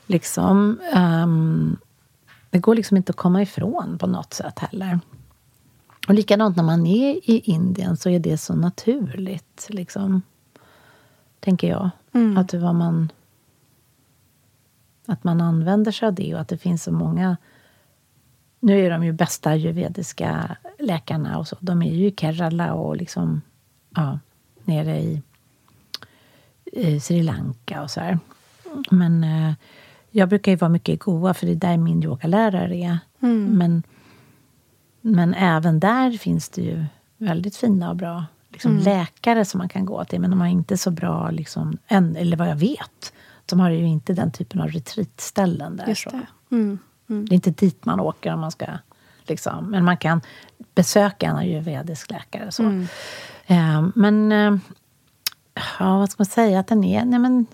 liksom. Um, det går liksom inte att komma ifrån på något sätt heller. Och likadant när man är i Indien så är det så naturligt, liksom. Tänker jag. Mm. Att, vad man, att man använder sig av det och att det finns så många... Nu är de ju bästa ayurvediska läkarna och så. De är ju i Kerala och liksom, ja, nere i, i Sri Lanka och så här. Men eh, jag brukar ju vara mycket i Goa, för det är där min yogalärare är. Mm. Men men även där finns det ju väldigt fina och bra liksom, mm. läkare som man kan gå till. Men de har inte så bra, liksom, än, eller vad jag vet, de har ju inte den typen av retreatställen där. Just det. Mm. Mm. det är inte dit man åker om man ska... Liksom, men man kan besöka en ayurvedisk läkare. Så. Eh, men... Eh, ja, vad ska man säga? Att den är... Nej, men,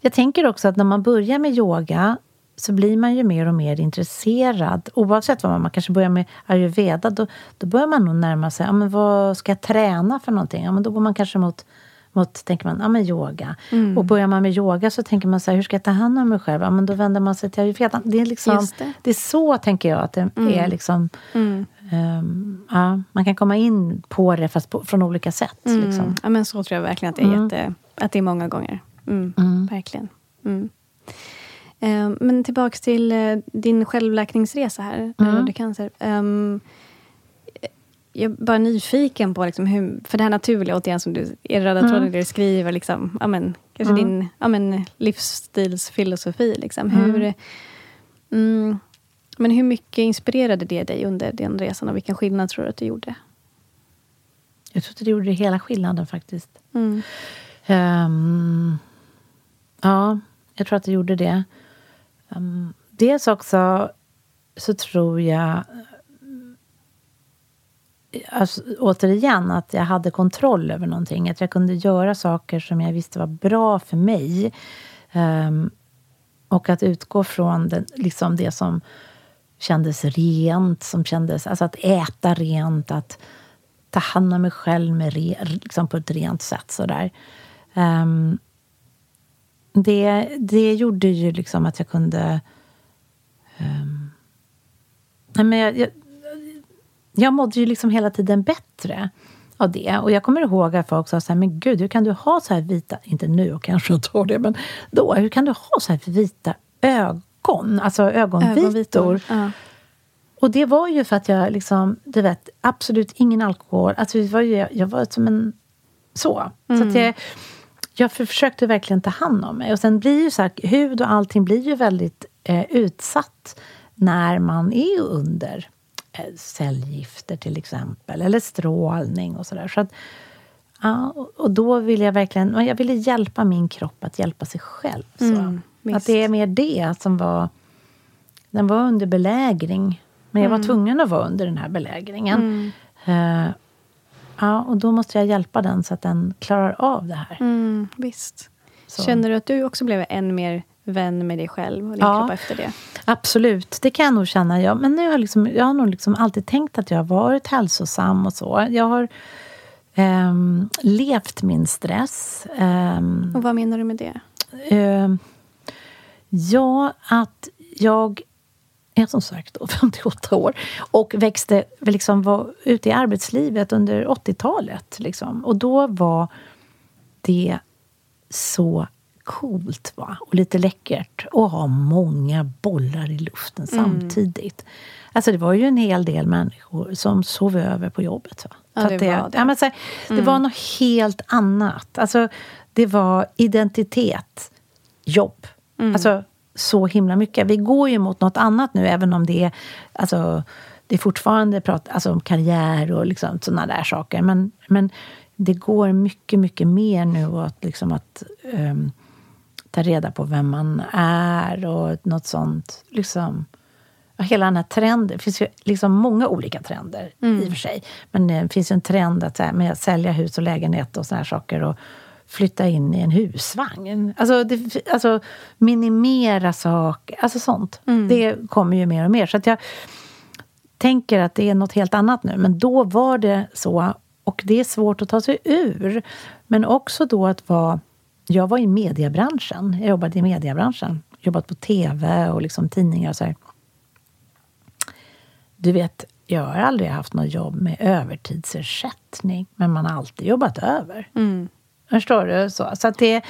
jag tänker också att när man börjar med yoga så blir man ju mer och mer intresserad. Oavsett vad man, man kanske börjar med ayurveda, då, då börjar man nog närma sig, ja, men vad ska jag träna för någonting? Ja, men då går man kanske mot, mot tänker man, ja, men yoga. Mm. Och börjar man med yoga så tänker man så här, hur ska jag ta hand om mig själv? Ja, men då vänder man sig till ayurveda. Det är, liksom, det. det. är så, tänker jag, att det mm. är liksom... Mm. Um, ja, man kan komma in på det, fast på, från olika sätt. Mm. Liksom. Ja, men så tror jag verkligen att det är, mm. jätte, att det är många gånger. Mm. Verkligen. Eh, men tillbaks till eh, din självläkningsresa här, när mm. du cancer. Um, jag är bara nyfiken på liksom hur, för det här naturliga, återigen som du, är röda mm. tråden, du skriver, liksom, amen, kanske mm. din amen, livsstilsfilosofi. Liksom. Mm. Hur, mm, men hur mycket inspirerade det dig under den resan och vilken skillnad tror du att det gjorde? Jag tror att det gjorde hela skillnaden faktiskt. Um, ja, jag tror att det gjorde det. Um, dels också så tror jag eh, alltså, återigen att jag hade kontroll över någonting. Att jag kunde göra saker som jag visste var bra för mig. Um, Och att utgå från den, liksom det som kändes rent, som kändes, alltså att äta rent, att ta hand om mig själv med re, liksom på ett rent sätt. Sådär. Um, det, det gjorde ju liksom att jag kunde... Um, nej men jag, jag, jag mådde ju liksom hela tiden bättre av det. Och jag kommer ihåg att folk sa så här, men gud, hur kan du ha så här vita, inte nu kanske jag tar det, men då, hur kan du ha så här vita ögon? Alltså ögonvitor. ögonvitor. Ja. Och det var ju för att jag liksom, du vet, absolut ingen alkohol. Alltså var ju, jag var som en... Så. Mm. Så att jag, jag försökte verkligen ta hand om mig. Och sen blir ju så här, hud och allting blir ju väldigt eh, utsatt när man är under eh, cellgifter till exempel, eller strålning och sådär. Så att, ja, och då ville jag verkligen jag ville hjälpa min kropp att hjälpa sig själv. Så. Mm, att det är mer det som var... Den var under belägring. Men jag var mm. tvungen att vara under den här belägringen. Mm. Uh, ja, och då måste jag hjälpa den så att den klarar av det här. Mm, visst. Så. Känner du att du också blev än mer vän med dig själv och din ja, kropp efter det? Absolut, det kan jag nog känna. Jag, men nu har jag, liksom, jag har nog liksom alltid tänkt att jag har varit hälsosam och så. Jag har um, levt min stress. Um, och vad menar du med det? Uh, ja, att jag är som sagt då 58 år och växte, liksom var ute i arbetslivet under 80-talet. Liksom. Och då var det så coolt va? och lite läckert att ha många bollar i luften mm. samtidigt. Alltså det var ju en hel del människor som sov över på jobbet. Va? Ja, det, det, var det. Ja, men så mm. det var något helt annat. Alltså, det var identitet, jobb. Mm. Alltså, så himla mycket. Vi går ju mot något annat nu, även om det är, alltså, det är fortfarande prat, alltså, om karriär och liksom, sådana där saker. Men, men det går mycket, mycket mer nu åt liksom, att um, ta reda på vem man är och något sånt. Liksom, hela den här trenden. Det finns ju liksom många olika trender mm. i och för sig. Men det finns ju en trend att, med att sälja hus och lägenhet och såna här saker. Och, flytta in i en husvagn. Alltså, det, alltså minimera saker, alltså sånt. Mm. Det kommer ju mer och mer. Så att jag tänker att det är något helt annat nu. Men då var det så. Och det är svårt att ta sig ur. Men också då att vara... Jag var i mediebranschen. Jag jobbade i mediebranschen. Jobbat på tv och liksom tidningar och så här. Du vet, jag har aldrig haft något jobb med övertidsersättning. Men man har alltid jobbat över. Mm. Förstår du? Så, så att det,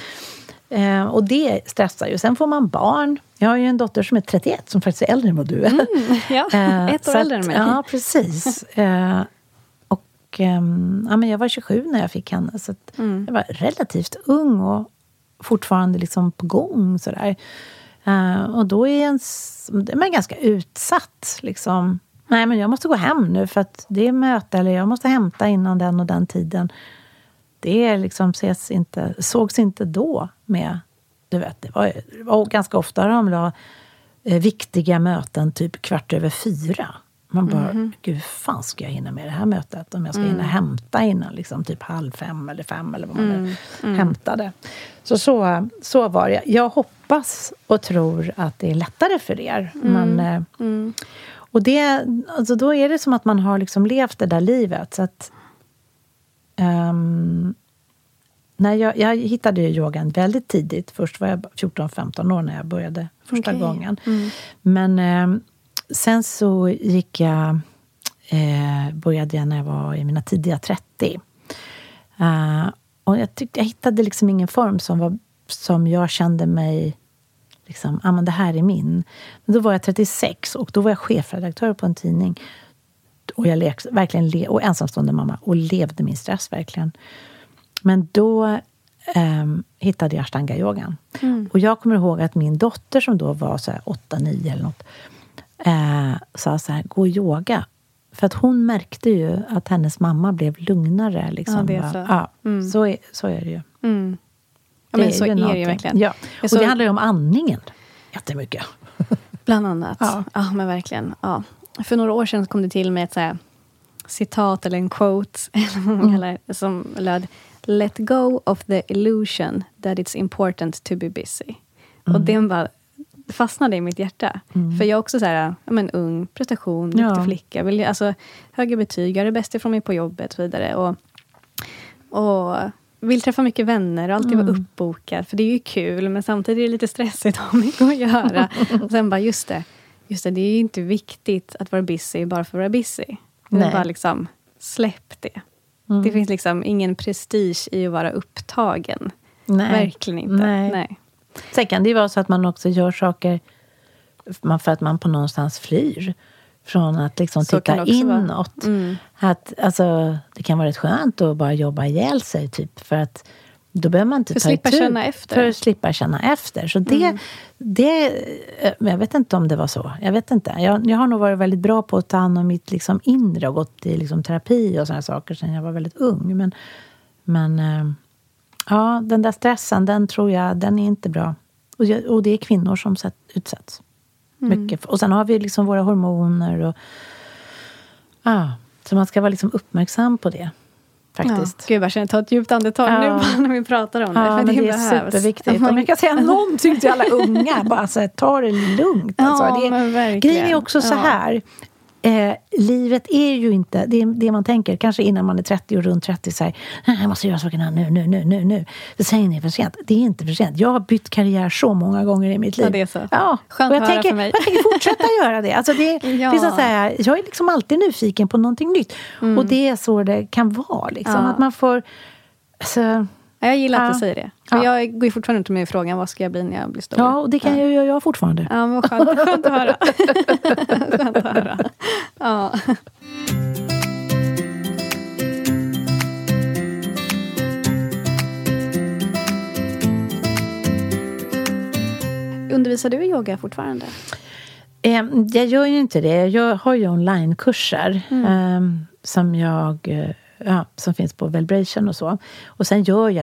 eh, och det stressar ju. Sen får man barn. Jag har ju en dotter som är 31 som faktiskt är äldre än vad du är. Mm, ja, eh, ett år äldre än mig. Ja, precis. eh, och ehm, ja, men Jag var 27 när jag fick henne, så mm. jag var relativt ung och fortfarande liksom på gång. Sådär. Uh, och då är, en, är man ganska utsatt. Liksom. Nej, men jag måste gå hem nu för att det är möte eller jag måste hämta innan den och den tiden det liksom ses inte, sågs inte då med... Du vet, det var, det var ganska ofta de la eh, viktiga möten typ kvart över fyra. Man bara, mm. gud, fan ska jag hinna med det här mötet? Om jag ska mm. hinna hämta innan liksom, typ halv fem eller fem eller vad man mm. mm. hämtade. Så, så så var det. Jag hoppas och tror att det är lättare för er. Mm. Men, eh, mm. och det, alltså, då är det som att man har liksom levt det där livet. Så att Um, när jag, jag hittade yogan väldigt tidigt. Först var jag 14-15 år när jag började första okay. gången. Mm. Men eh, sen så gick jag, eh, började jag när jag var i mina tidiga 30. Uh, eh, och jag, tyckte, jag hittade liksom ingen form som, var, som jag kände mig liksom, ah, men det här är min. Men då var jag 36 och då var jag chefredaktör på en tidning. Och jag lek, verkligen le, och ensamstående mamma och levde min stress verkligen. Men då eh, hittade jag ashtanga-yogan. Mm. Och jag kommer ihåg att min dotter som då var så 8-9 eller något eh, sa så här, gå yoga. För att hon märkte ju att hennes mamma blev lugnare. Liksom. Ja, det är så. Ja, mm. så, är, så är det ju. Mm. Ja, men så är det ju verkligen. Ja. Och så... det handlar ju om andningen jättemycket. Bland annat. Ja, ja men verkligen. Ja. För några år sedan kom det till med ett här, citat eller en quote mm. som löd Let go of the illusion that it's important to be busy. Mm. Och den bara, fastnade i mitt hjärta. Mm. För jag är också så här, ja, men, ung, prestation, duktig Ja. flicka. Vill, alltså, höga betyg, göra det bästa ifrån mig på jobbet och så vidare. Och, och vill träffa mycket vänner och alltid Mm. vara uppbokad. För det är ju kul, men samtidigt är det lite stressigt att ha mycket att göra. och sen bara, just det, just det, det är ju inte viktigt att vara busy bara för att vara busy. Nej. bara liksom, släpp det. Mm. Det finns liksom ingen prestige i att vara upptagen. Nej. Verkligen inte. Nej. Nej. Sen kan det ju vara så att man också gör saker för att man på någonstans flyr från att liksom Så titta inåt. Mm. Att, alltså, det kan vara rätt skönt att bara jobba ihjäl sig, typ, för att då behöver man inte För att ta slippa itu- känna efter. Mm. För att slippa känna efter. Så det, det, eh, jag vet inte om det var så. Jag vet inte. Jag, jag har nog varit väldigt bra på att ta hand om mitt liksom inre och gått i liksom terapi och såna saker sen jag var väldigt ung. Men, men eh, ja, den där stressen, den tror jag, den är inte bra. Och, jag, och det är kvinnor som sätt, utsätts. Mm. Mycket. Och sen har vi liksom våra hormoner och Ja, så man ska vara liksom uppmärksam på det. Faktiskt. Ja. Gud, jag känner ta ett djupt andetag Ja. nu när vi pratar om det. Ja, för men det, är superviktigt. Man- kan säga någonting till alla unga, bara så här, ta det lugnt. Ja, Alltså. det, men verkligen. grejen är också så Ja. här. Eh, livet är ju inte det, är det man tänker, kanske innan man är 30 och runt 30, så här, "Nej, jag måste göra sakerna nu, nu, nu, nu, nu. Det säger ni är för sent. Det är inte för sent. Jag har bytt karriär så många gånger i mitt liv. Ja, det är så. Ja, Skönt och jag att höra tänker, för mig. jag tänker fortsätta göra det. Alltså det, Ja. det är så här, jag är liksom alltid nyfiken på någonting nytt. Och det är så det kan vara. Liksom. Mm. Ja. Att man får... Alltså, jag gillar att Ja. du säger det. Ja. Jag går ju fortfarande runt med frågan, vad ska jag bli när jag blir stor? ja, och det kan jag göra jag fortfarande. Ja, men skönt, skönt att höra. skönt att höra. Ja. Undervisar du i yoga fortfarande? Eh, jag gör ju inte det. Jag har ju onlinekurser eh, som, jag, eh, ja, som finns på Velbration och så. Och sen gör jag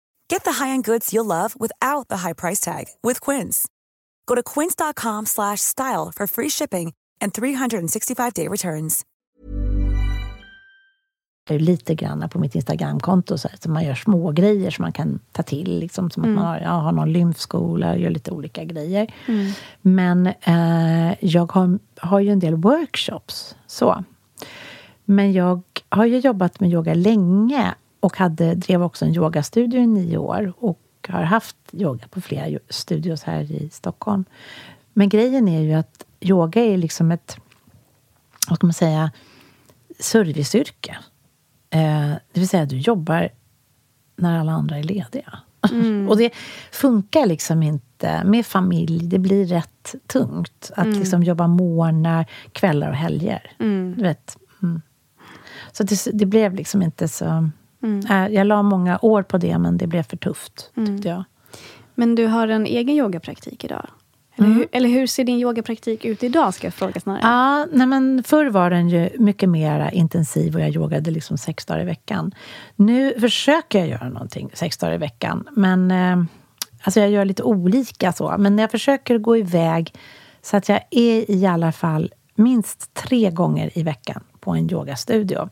Get the high-end goods you'll love without the high price tag with Quince. Go to quince.com slash style for free shipping and 365-day returns. det är lite grann på mitt Instagramkonto. Så, så man gör små grejer som man kan ta till. Liksom, som att man har, ja, har någon lymfskola, gör lite olika grejer. Men eh, jag har, har ju en del workshops. Så. Men jag har ju jobbat med yoga länge och hade, drev också en yogastudio i nio år. Och har haft yoga på flera studios här i Stockholm. Men grejen är ju att yoga är liksom ett, vad ska man säga, serviceyrke. Eh, det vill säga, du jobbar när alla andra är lediga. och det funkar liksom inte med familj. Det blir rätt tungt att liksom jobba morgnar, kvällar och helger. Du vet. Mm. Så det, det blev liksom inte så... Eh, jag la många år på det, men det blev för tufft, tyckte jag. Men du har en egen yogapraktik idag? Eller, Mm. hur, eller hur ser din yogapraktik ut idag, ska jag fråga snarare? Ja, nej men förr var den ju mycket mer intensiv och jag yogade liksom sex dagar i veckan. Nu försöker jag göra någonting sex dagar i veckan. Men eh, alltså jag gör lite olika så. Men jag försöker gå iväg så att jag är i alla fall minst tre gånger i veckan på en yogastudio.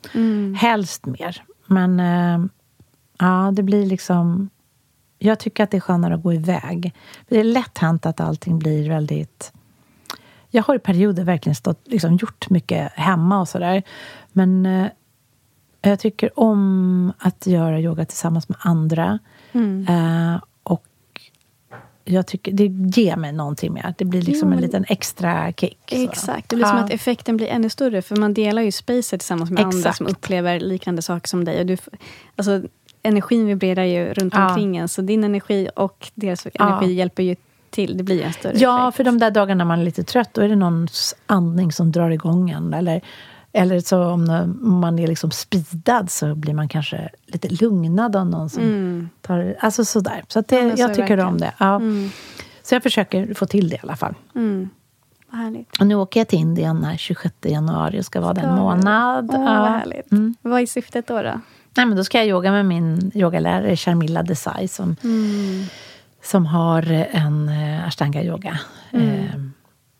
Helst mer. Men eh, ja, det blir liksom... Jag tycker att det är skönare att gå iväg. Det är lätt hänt att allting blir väldigt... Jag har i perioder verkligen stått, liksom, gjort mycket hemma och sådär. Men eh, jag tycker om att göra yoga tillsammans med andra. Eh, och jag tycker, det ger mig någonting mer. Det blir liksom Jo, en liten extra kick. så. Exakt, det blir som Ja. att effekten blir ännu större. För man delar ju spacet tillsammans med andra Exakt. som upplever liknande saker som dig. Och du, alltså, energin vibrerar ju runt Ja. omkring en. Så din energi och deras energi hjälper ju till. Det blir en större Ja, effekt. för de där dagarna man är lite trött, då är det någons andning som drar igång en. Eller, eller så om man är liksom speedad så blir man kanske lite lugnad av någon som tar... Alltså sådär. Så att det, Mm. Ja, så jag tycker om det. Ja. Mm. Så jag försöker få till det i alla fall. Mm. Och nu åker jag till Indien den 26 januari och ska vara där en månad. Åh, Ja. vad härligt. Mm. Vad är syftet då? då? Nej, men då ska jag yoga med min yogalärare Sharmila Desai som, Mm. som har en eh, ashtanga yoga. Eh,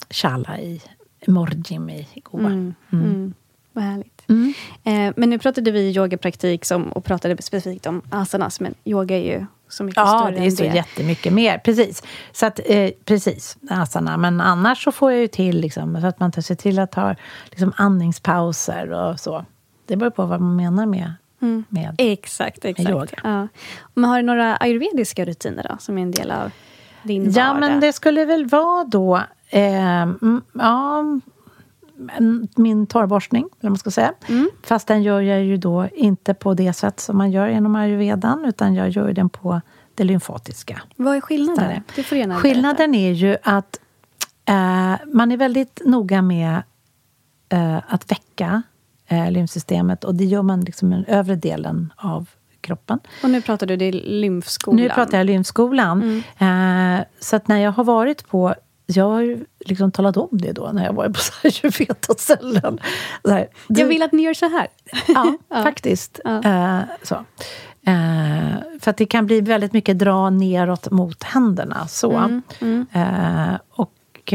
shala i Morjim i Goa. Mm. Mm. Vad härligt. Mm. Eh, men nu pratade vi yogapraktik som, och pratade specifikt om asanas. Men yoga är ju så mycket Ja, större det är så det. jättemycket mer. Precis. Så att, eh, precis, asana. Men annars så får jag ju till liksom, så att man tar sig till att ha liksom, andningspauser och så. Det beror på vad man menar med, Mm. med Exakt, exakt. yoga. Ja. Men har du några ayurvediska rutiner då, som är en del av din Ja, vardag? men det skulle väl vara då... Eh, mm, ja, min torrborstning, eller vad man ska säga. Mm. Fast den gör jag ju då inte på det sätt som man gör inom ayurvedan, utan jag gör den på det lymfatiska. Vad är skillnaden? Får du Skillnaden är ju att eh, man är väldigt noga med eh, att väcka eh, lymfsystemet och det gör man liksom i den övre delen av kroppen. Och nu pratar du det lymfskolan. Nu pratar jag lymfskolan. Mm. Eh, så att när jag har varit på... Jag har ju liksom talat om det då när jag varit på ayurveda-ställen. Så här, du- Jag vill att ni gör så här. Ja, Ja. faktiskt. Ja. Eh, så. Eh, för att det kan bli väldigt mycket dra neråt mot händerna. Så. Mm, mm. Eh, och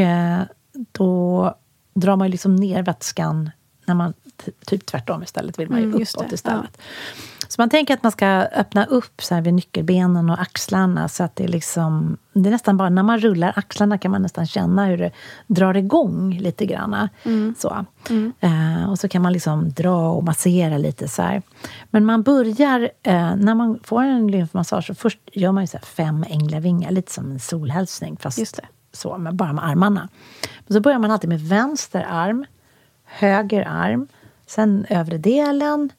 då drar man ju liksom ner vätskan när man typ tvärtom istället. vill man ju Mm, uppåt istället. Så man tänker att man ska öppna upp så här vid nyckelbenen och axlarna så att det är liksom... Det är nästan bara när man rullar axlarna kan man nästan känna hur det drar igång lite grann. Så. Eh, och så kan man liksom dra och massera lite så här. Men man börjar, eh, när man får en lymfmassage, så först gör man ju så fem änglavingar, lite som en solhälsning fast så, med, bara med armarna. Men så börjar man alltid med vänster arm, höger arm, sen övre delen,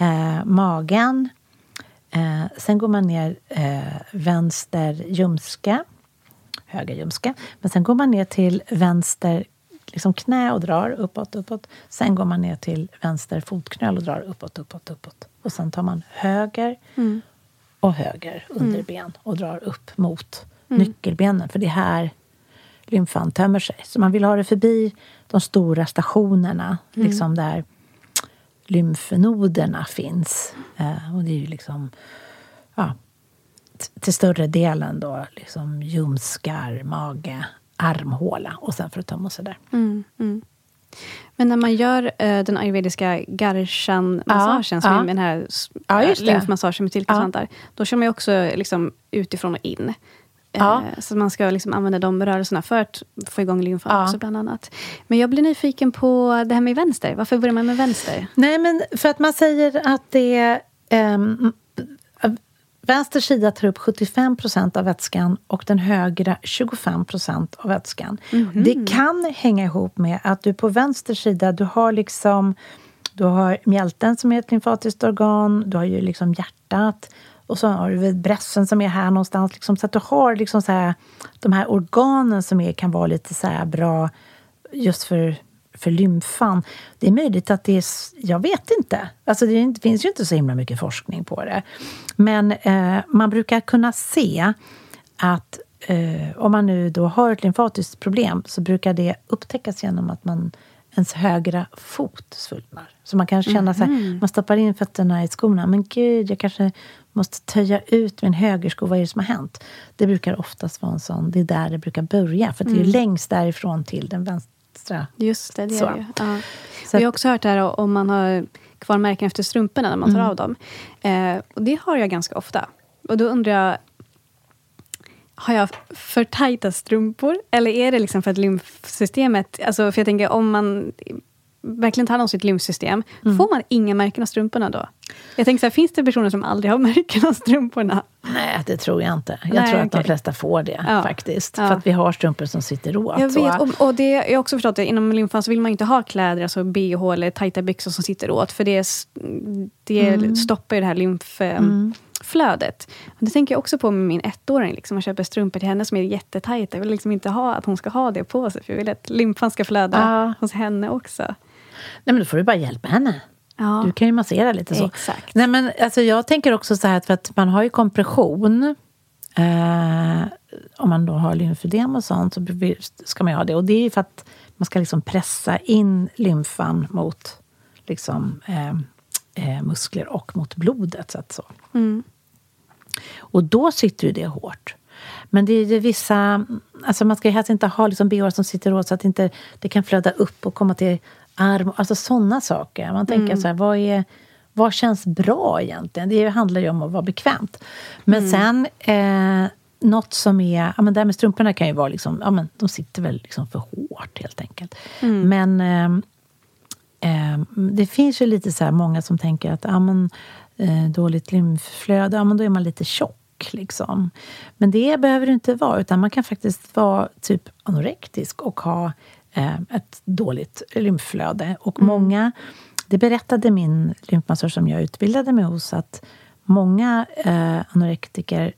eh, magen. Eh, sen går man ner eh, vänster ljumske, höger ljumske. Men sen går man ner till vänster liksom knä och drar uppåt, uppåt. Sen går man ner till vänster fotknöl och drar uppåt, uppåt, uppåt. Och sen tar man höger och höger underben och drar upp mot nyckelbenen. För det är här lymfan tömmer sig. Så man vill ha det förbi de stora stationerna, liksom där lymfnoderna finns. Eh, och det är ju liksom ja, till större delen då liksom ljumskar, mage, armhåla och sen för att tömma sig där. Mm, mm. Men när man gör eh, den ayurvediska garshan-massagen, Ja, som ja. är den här Ja, eh, lymfmassagen med silkesvantar, då kör man ju också liksom utifrån och in. Eh, Ja. Så man ska liksom använda de rörelserna för att få igång lymfan Ja. också, bland annat. Men jag blir nyfiken på det här med vänster. Varför börjar man med vänster? Nej, men för att man säger att det ehm, vänster sida tar upp 75 procent av vätskan och den högra 25 procent av vätskan. Det kan hänga ihop med att du på vänster sida, du har liksom... Du har mjälten som är ett lymfatiskt organ, du har ju liksom hjärtat och så har du brässen som är här någonstans. Liksom, så att du har liksom så här, de här organen som är, kan vara lite så här bra just för, för lymfan. Det är möjligt att det är... Jag vet inte. Alltså det, finns ju inte så himla mycket forskning på det. Men eh, man brukar kunna se att eh, om man nu då har ett lymfatiskt problem så brukar det upptäckas genom att man ens högra fot svullnar. Så man kan känna så här, man stoppar in fötterna i skorna. Men gud, jag kanske måste töja ut min högersko. Vad är det som har hänt? Det brukar oftast vara en sån, det är där det brukar börja. För det är ju längst därifrån till den vänstra. Just det, det Så. är det. Ja. Så Vi har också hört det här om man har kvar märken efter strumporna när man tar Mm. av dem. Eh, och det har jag ganska ofta. Och då undrar jag, har jag för tajta strumpor? Eller är det liksom för att lymfsystemet... Alltså för jag tänker, om man verkligen tar hand om sitt lymfsystem, Mm. får man inga märken av strumporna då? Jag tänker så här, finns det personer som aldrig har märken av strumporna? Nej, det tror jag inte. Jag Nej, tror att de flesta får det Ja. faktiskt. Ja. För att vi har strumpor som sitter åt. Jag vet, och, och det, jag har också förstått att inom lymfan så vill man inte ha kläder, alltså bh eller tajta byxor som sitter åt, för det, det Mm. stoppar ju det här lymfflödet. Och Det tänker jag också på med min ettåring. Liksom. Jag köper strumpor till henne som är jättetajta. Jag vill liksom inte ha att hon ska ha det på sig, för jag vill att lymfan ska flöda Ja. hos henne också. Nej, men då får du bara hjälpa henne. Ja. Du kan ju massera lite så. Exakt. Nej, men alltså, jag tänker också så här, för att man har ju kompression. Eh, om man då har lymfödem och sånt så ska man ju ha det. Och det är ju för att man ska liksom pressa in lymfan mot liksom, eh, eh, muskler och mot blodet. Så att så. Mm. Och då sitter ju det hårt. Men det är ju vissa... Alltså man ska ju helst inte ha liksom bh som sitter åt så att inte det kan flöda upp och komma till arm. Alltså sådana saker. Man tänker så här, vad, är, vad känns bra egentligen? Det handlar ju om att vara bekvämt. Men sen, eh, något som är... Ja, men det här med strumporna kan ju vara liksom... Ja, men de sitter väl liksom för hårt helt enkelt. Men... Eh, Eh, det finns ju lite så här många som tänker att ah, men, eh, dåligt lymfflöde, ja, men då är man lite tjock. Liksom. Men det behöver det inte vara, utan man kan faktiskt vara typ anorektisk och ha ett dåligt lymfflöde. Och många, det berättade min lymfmassör som jag utbildade mig hos, att många eh, anorektiker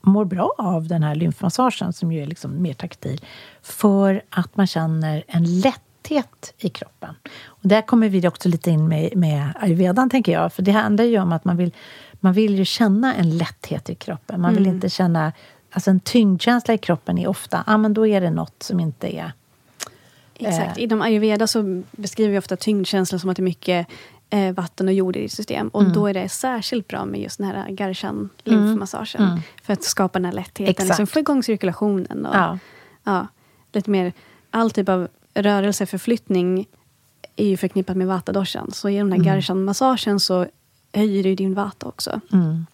mår bra av den här lymfmassagen som ju är liksom mer taktil för att man känner en lätthet i kroppen. Och där kommer vi också lite in med, med ayurvedan, tänker jag. För det handlar ju om att man vill, man vill ju känna en lätthet i kroppen. Man vill inte känna... Alltså en tyngdkänsla i kroppen är ofta, ah, men då är det något som inte är... Exakt. Inom ayurveda så beskriver vi ofta tyngdkänsla som att det är mycket eh, vatten och jord i ditt system. Och Mm. då är det särskilt bra med just den här garshan lymfmassagen. För att skapa den här lättheten. Mm. Exakt. Liksom få igång cirkulationen. Och, Ja. ja, lite mer, all typ av rörelseförflyttning är ju förknippat med vata-doshan. Så genom den här garshan-massagen så höjer du din vata också. Mm.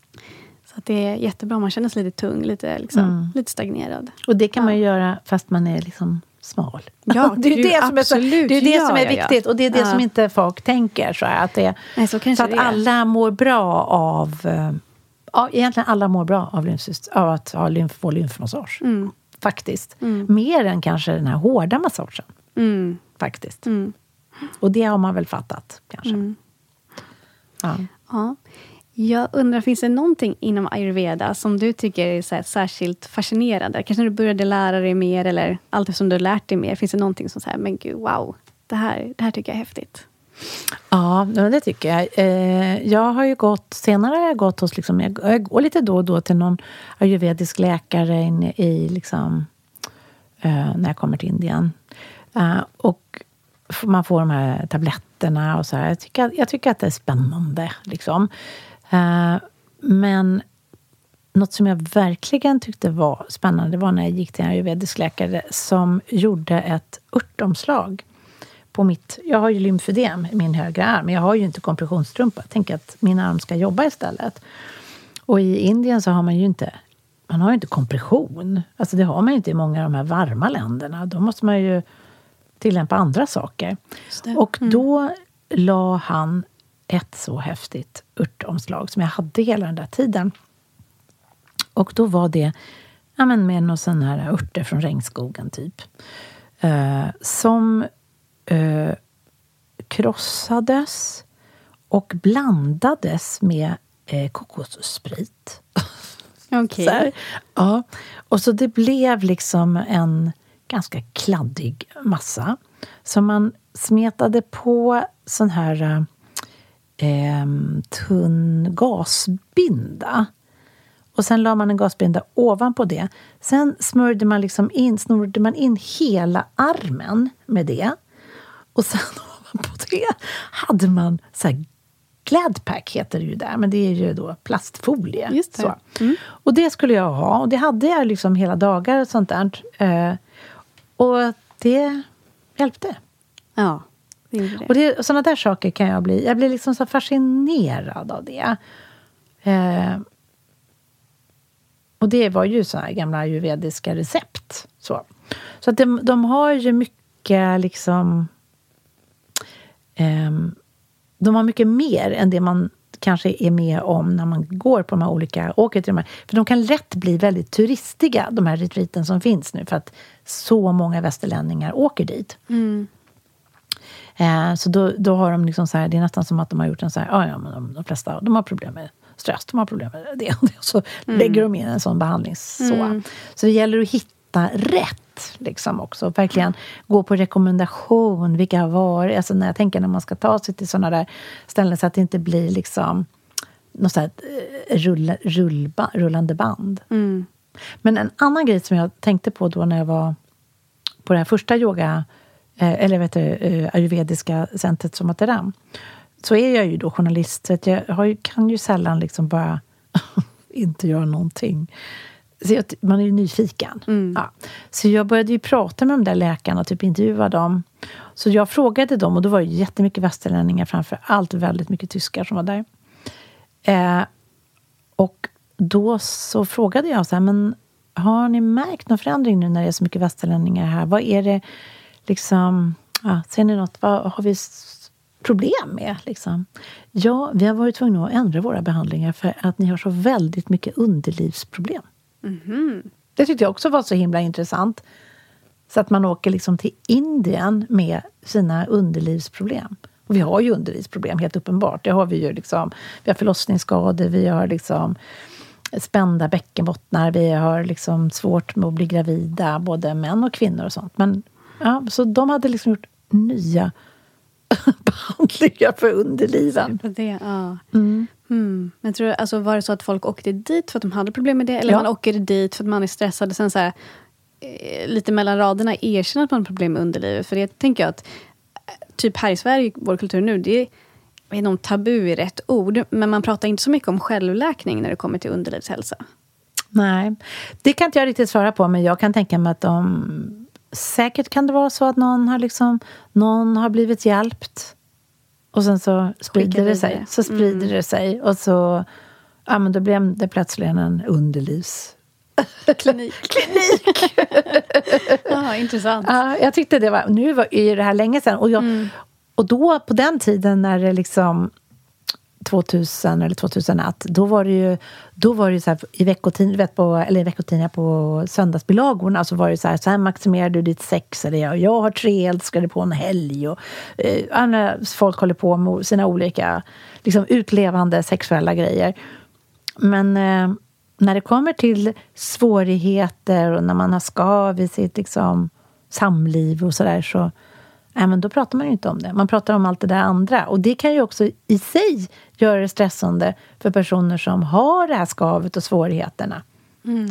Så att det är jättebra om man känner sig lite tung, lite, liksom, Mm. lite stagnerad. Och det kan man ju göra fast man är liksom smal. Ja, det är ju det som är, så, det, är, det som är viktigt och det är det som inte folk tänker. Så här, att det, Nej, så kanske att det alla mår bra av... eh, Ja, egentligen alla mår bra av, lymfsyst- av att ha lymf, få lymfmassage. Mm. Faktiskt. Mer än kanske den här hårda massagen. Mm. Faktiskt. Mm. Och det har man väl fattat, kanske. Mm. Ja. Ja. Jag undrar, finns det någonting inom ayurveda som du tycker är så här särskilt fascinerande? Kanske när du började lära dig mer eller allt eftersom du har lärt dig mer. Finns det någonting som säger, men gud, wow, det här, det här tycker jag är häftigt? Ja, det tycker jag. Eh, jag har ju gått, senare har jag gått hos, liksom, jag, går lite då och då till någon ayurvedisk läkare in i, liksom, eh, när jag kommer till Indien. Eh, och man får de här tabletterna och så här. Jag tycker, jag tycker att det är spännande. Liksom. Eh, men något som jag verkligen tyckte var spännande var när jag gick till en ayurvedisk läkare som gjorde ett örtomslag på mitt... Jag har ju lymfödem i min högra arm, men jag har ju inte kompressionsstrumpa. Tänker att min arm ska jobba istället. Och i Indien så har man ju inte, man har ju inte kompression. Alltså det har man ju inte i många av de här varma länderna. Då måste man ju tillämpa andra saker. Och då la han ett så häftigt örtomslag som jag hade hela den där tiden. Och då var det ja, men med några sådana här örter från regnskogen, typ. Eh, som eh, krossades och blandades med eh, kokossprit. Okej. Här. Ja. Och så det blev liksom en ganska kladdig massa. som man smetade på sån här eh, tunn gasbinda. Och sen la man en gasbinda ovanpå det. Sen smörjde man liksom in, snurrade man in hela armen med det. Och sen ovanpå det hade man så här Gladpack heter det ju där, men det är ju då plastfolie. Just det. Mm. Och det skulle jag ha, och det hade jag liksom hela dagar och sånt där. Eh, och det hjälpte. Ja, det. Och det, sådana där saker kan jag bli. Jag blir liksom så fascinerad av det. Eh, och det var ju såna här gamla ayurvediska recept. Så, så att de, de har ju mycket liksom... ehm, de har mycket mer än det man kanske är med om när man går på de här olika, åker till de här, för de kan lätt bli väldigt turistiga, de här retreaten som finns nu, för att så många västerlänningar åker dit. Mm. Eh, så då, då har de liksom så här, det är nästan som att de har gjort en så här, ja, ja men de, de flesta de har problem med stress, de har problem med det och det. Och så Mm. lägger de in en sån behandlings... Så. så det gäller att hitta rätt liksom också. Verkligen gå på rekommendation, vilka har varit... Alltså när jag tänker när man ska ta sig till såna där ställen så att det inte blir liksom något sånt eh, rull, rullba, rullande band. Mm. Men en annan grej som jag tänkte på då när jag var på det här första yoga eller vet du, eh, ayurvediska centret som Mataram så är jag ju då journalist, så jag ju, kan ju sällan liksom bara inte göra någonting. Så jag, man är ju nyfiken. Ja. Så jag började ju prata med de där läkarna och typ intervjua dem. Så jag frågade dem, och då var det jättemycket västerlänningar framför allt väldigt mycket tyskar som var där. Eh, och då så frågade jag så här, men har ni märkt någon förändring nu när det är så mycket västerlänningar här? Vad är det liksom, ja, ser ni något, vad har vi problem med? Liksom? Ja, vi har varit tvungna att ändra våra behandlingar för att ni har så väldigt mycket underlivsproblem. Det tyckte jag också var så himla intressant. Så att man åker liksom till Indien med sina underlivsproblem. Och vi har ju underlivsproblem, helt uppenbart. Det har vi ju. Liksom, vi har förlossningsskador, vi har liksom spända bäckenbottnar, vi har liksom svårt med att bli gravida, både män och kvinnor och sånt. Men, ja, så de hade liksom gjort nya behandlingar för underliven. På det, ja. Mm. Men tror du, alltså, var det så att folk åkte dit för att de hade problem med det? Eller Ja. man åker dit för att man är stressad och sen så här, eh, lite mellan raderna erkänner att man har problem med underlivet? För det tänker jag att eh, typ här i Sverige, vår kultur nu, det är jag vet inte om tabu är rätt ord, men man pratar inte så mycket om självläkning när det kommer till underlivshälsa. Nej, det kan inte jag riktigt svara på, men jag kan tänka mig att de... Säkert kan det vara så att någon har, liksom, någon har blivit hjälpt och sen så sprider det sig. Så sprider det sig och så... Ja, men då blev det plötsligt en underlivs... Klinik. ja, intressant. Ja, jag tyckte det var... Nu var ju det här länge sedan. Och, jag, och då, på den tiden när det liksom... 2000 eller 2001, då var det ju, då var det ju så här, i veckotidningar, vet på, eller i veckotidningar på söndagsbilagorna så var det så här, så här maximerar du ditt sex, eller jag, jag har tre älskare på en helg och eh, andra folk håller på med sina olika liksom, utlevande sexuella grejer. Men eh, när det kommer till svårigheter och när man har skav i sitt liksom, samliv och sådär så Nej, men då pratar man ju inte om det. Man pratar om allt det där andra. Och det kan ju också i sig göra det stressande för personer som har det här skavet och svårigheterna.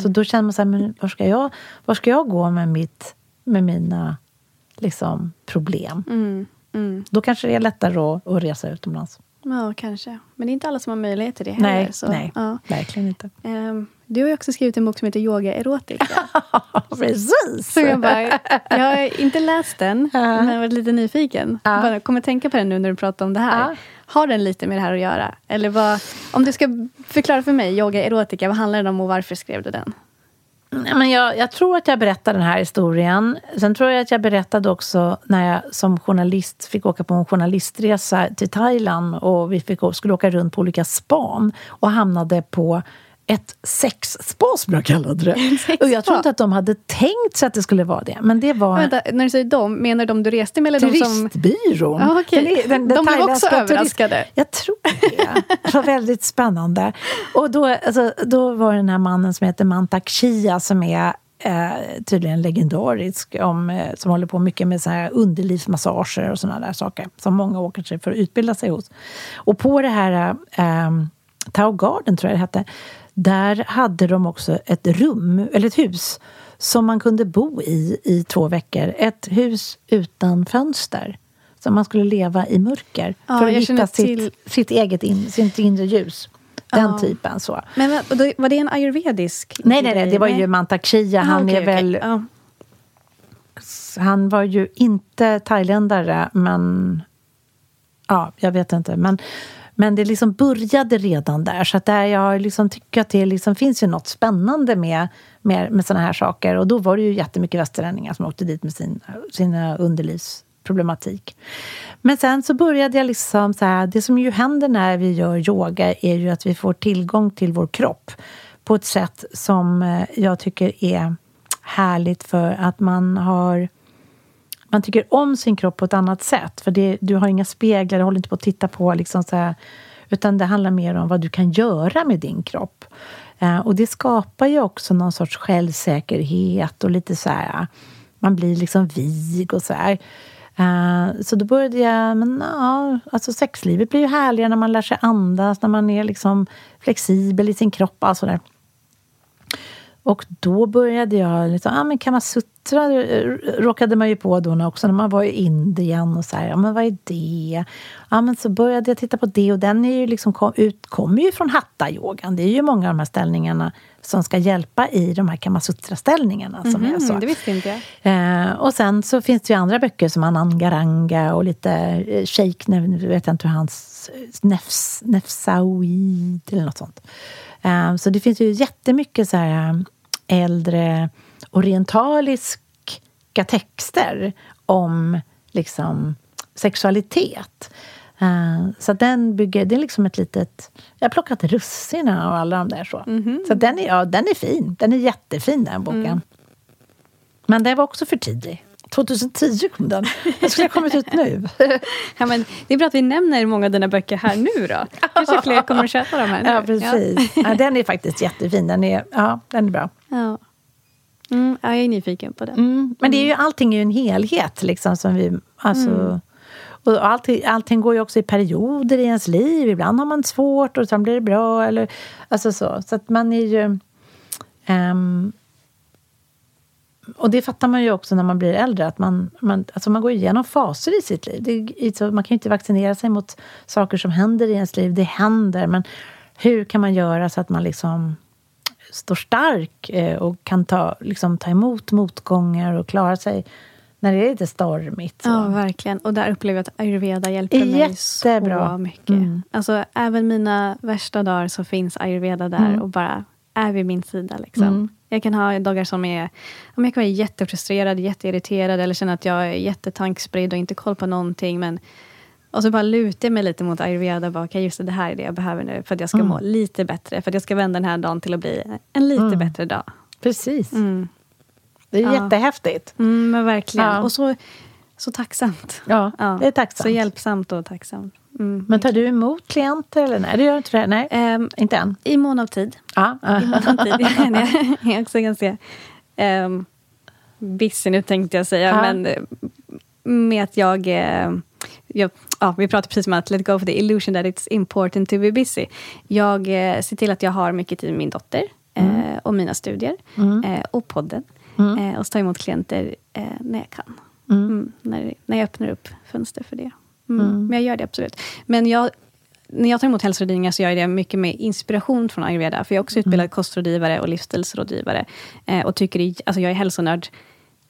Så då känner man så här, men var ska jag, var ska jag gå med, mitt, med mina liksom, problem? Mm, mm. Då kanske det är lättare att, att resa utomlands. Ja, kanske. Men det är inte alla som har möjlighet till det heller. Nej, så, nej Ja. verkligen inte. Ehm, Du har ju också skrivit en bok som heter Yoga Erotica. Precis! Så jag, bara, jag har inte läst den, men jag varit lite nyfiken. Ja. Bara kommer tänka på den nu när du pratar om det här. Ja. Har den lite med det här att göra? Eller vad, om du ska förklara för mig, Yoga Erotica, vad handlar den om och varför skrev du den? Nej, men jag, jag tror att jag berättade den här historien. Sen tror jag att jag berättade också när jag som journalist fick åka på en journalistresa till Thailand och vi fick, skulle åka runt på olika span och hamnade på ett sexspa som jag kallade det. Och jag tror inte att de hade tänkt sig att det skulle vara det. Men det var Vänta, när du säger de, menar de du reste med? Eller de som... turistbyrån. Ja, okej. Den den- den De blev också turist- överraskade. Jag tror det. Det var väldigt spännande. Och då, alltså, då var det den här mannen som heter Mantak Chia som är eh, tydligen legendarisk, om, eh, som håller på mycket med så här underlivsmassager och såna där saker som många åker sig för att utbilda sig hos. Och på det här eh, Tao Garden, tror jag det hette, där hade de också ett rum, eller ett hus som man kunde bo i i två veckor. Ett hus utan fönster. Så man skulle leva i mörker Ja, för att hitta sitt, till- sitt eget in, sitt inre ljus. Den Ja. typen. så. Men var det en ayurvedisk Nej, nej, nej, det var ju Mantak-Chia. Ah, Han okej, är väl... Ja. Han var ju inte thailändare, men... Ja, jag vet inte. Men, men det liksom började redan där. Så att där jag liksom tycker att det liksom finns ju något spännande med, med, med såna här saker. Och då var det ju jättemycket västerlänningar som åkte dit med sin, sina eh, underlivsproblematik. Men sen så började jag liksom så här, det som ju händer när vi gör yoga är ju att vi får tillgång till vår kropp på ett sätt som eh, jag tycker är härligt för att man har man tycker om sin kropp på ett annat sätt. För det, du har inga speglar, du håller inte på att titta på liksom så här, utan det handlar mer om vad du kan göra med din kropp. Eh, och det skapar ju också någon sorts självsäkerhet och lite så här, man blir liksom vig och så här. Eh, så då började jag, men ja, alltså sexlivet blir ju härligare när man lär sig andas, när man är liksom flexibel i sin kropp och sådär. Och då började jag, liksom, ah, men Kamasutra råkade man ju på då också när man var i Indien och så här, ja men vad är det? Ja men så började jag titta på det och den är ju liksom kom, ut, kommer ju från hatta-yogan. Det är ju många av de här ställningarna som ska hjälpa i de här Kamasutra-ställningarna. Mm -hmm, är så. Det visste inte jag. Eh, och sen så finns det ju andra böcker som Anangaranga och lite eh, Sheikh, nu vet jag inte hur hans, Nefs, Nefsaoid eller något sånt. Eh, så det finns ju jättemycket så här äldre orientaliska texter om liksom sexualitet. Uh, så den bygger, det är liksom ett litet... Jag har plockat russinen av alla de där. Så, mm -hmm. så den, är, ja, den är fin. Den är jättefin den boken. Mm. Men den var också för tidig. 2010 kom den. Den skulle ha kommit ut nu. ja, men det är bra att vi nämner många av dina böcker här nu då. Kanske fler kommer att köpa dem här nu. Ja, precis. Ja. ja. den är faktiskt jättefin. Den är, ja, den är bra. Ja. Mm, jag är nyfiken på den. Mm. Men det är ju, allting är ju en helhet. Liksom, som vi, alltså, mm. och allting, allting går ju också i perioder i ens liv. Ibland har man svårt och sen blir det bra. Eller, alltså så. så att man är ju... Um, och det fattar man ju också när man blir äldre, att man, man, alltså man går igenom faser i sitt liv. Det, man kan ju inte vaccinera sig mot saker som händer i ens liv. Det händer, men hur kan man göra så att man liksom står stark eh, och kan ta, liksom, ta emot motgångar och klara sig när det är lite stormigt. Så. Ja, verkligen. Och där upplever jag att ayurveda hjälper Jättebra. mig så mycket. Mm. Alltså, även mina värsta dagar så finns ayurveda där mm. och bara är vid min sida. Liksom. Mm. Jag kan ha dagar som är... Jag kan vara jättefrustrerad, jätteirriterad eller känna att jag är jättetankespridd och inte koll på någonting. Men, och så bara lutar jag mig lite mot ayurveda. Bara, okay, just det, det här är det jag behöver nu för att jag ska mm. må lite bättre. För att jag ska vända den här dagen till att bli en lite mm. bättre dag. Precis. Mm. Det är ja. jättehäftigt. Mm, men verkligen. Ja. Och så, så tacksamt. Ja, ja, det är tacksamt. Så hjälpsamt och tacksamt. Mm, men tar du emot klienter eller nej? Det gör inte det? Nej, um, inte än? I mån av tid. Ja. I mån av tid. jag är också ganska um, busy nu tänkte jag säga. Ja. Men eh, med att jag, uh, jag ja, vi pratade precis om att let go of the illusion that it's important to be busy. Jag uh, ser till att jag har mycket tid med min dotter mm. och mina studier mm. och podden. Mm. och så tar emot klienter när jag kan. Mm. Mm, när, när jag öppnar upp fönster för det. Mm. Mm. Men jag gör det absolut. Men jag, när jag tar emot hälsorådgivningar så gör jag det mycket med inspiration från ayurveda. För jag är också utbildad mm. kostrådgivare och livsstilsrådgivare. Eh, och tycker i, alltså jag är hälsonörd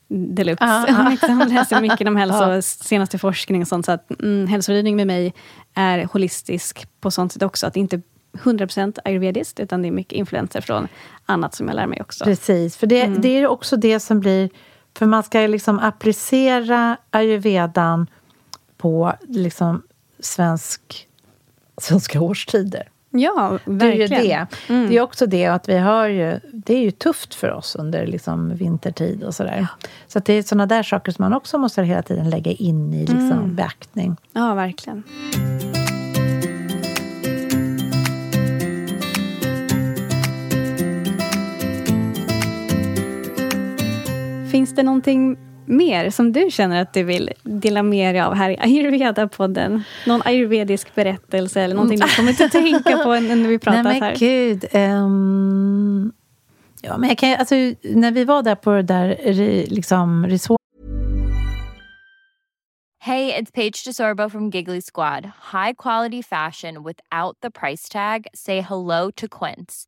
deluxe. Ah, ah. jag läser mycket om hälsa och senaste forskning och sånt. Så att mm, hälsorådgivning med mig är holistisk på sånt sätt också. Att inte 100% ayurvediskt, utan det är mycket influenser från annat som jag lär mig också. Precis, för det, mm. det är också det som blir... För man ska liksom applicera ayurvedan på liksom svensk, svenska årstider. Ja, verkligen. Det är ju det. Mm. Det är också det att vi har ju... Det är ju tufft för oss under liksom vintertid och sådär. Ja. Så det är såna där saker som man också måste hela tiden lägga in i liksom mm. beaktning. Ja, verkligen. Finns det någonting mer som du känner att du vill dela med dig av här i ayurveda-podden? Någon ayurvedisk berättelse eller någonting du kommer att tänka på när vi pratar Nej, men här? Gud, um, ja, men jag kan, alltså, när vi var där på det där liksom, resort Hey, it's Paige DeSorbo from Giggly Squad. High quality fashion without the price tag. Say hello to Quince.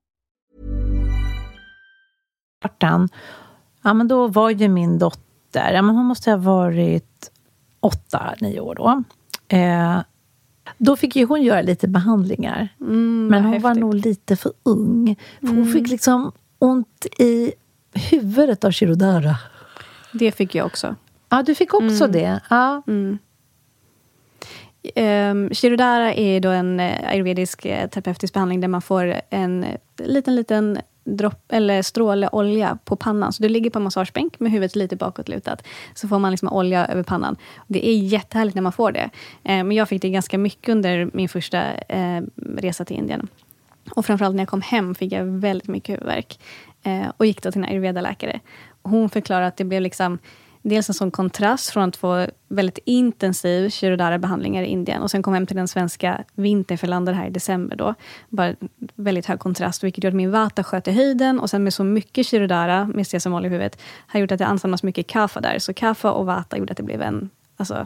Ja, men då var ju min dotter, ja, men hon måste ha varit åtta, nio år då. Eh, då fick ju hon göra lite behandlingar. Mm, men hon häftigt. var nog lite för ung. För Hon Mm. fick liksom ont i huvudet av Shirodara. Det fick jag också. Ja, du fick också Mm. det? Ja. Mm. Um, Shirodara är då en eh, ayurvedisk eh, terapeutisk behandling där man får en liten, liten dropp, eller stråle olja på pannan. Så du ligger på en massagebänk med huvudet lite bakåtlutat. Så får man liksom olja över pannan. Det är jättehärligt när man får det. Eh, men jag fick det ganska mycket under min första eh, resa till Indien. Och framförallt när jag kom hem fick jag väldigt mycket huvudvärk. Eh, och gick då till en ayurveda-läkare. Hon förklarade att det blev liksom dels en sån kontrast från att få väldigt intensiv shirodara-behandlingar i Indien och sen kom hem till den svenska vintern, för jag landade här i december då. Bara väldigt hög kontrast, vilket gjorde att min vata sköt i höjden och sen med så mycket shirodara med sesamolja i huvudet har gjort att det ansamlas mycket kaffa där. Så kaffa och vata gjorde att det blev en, alltså,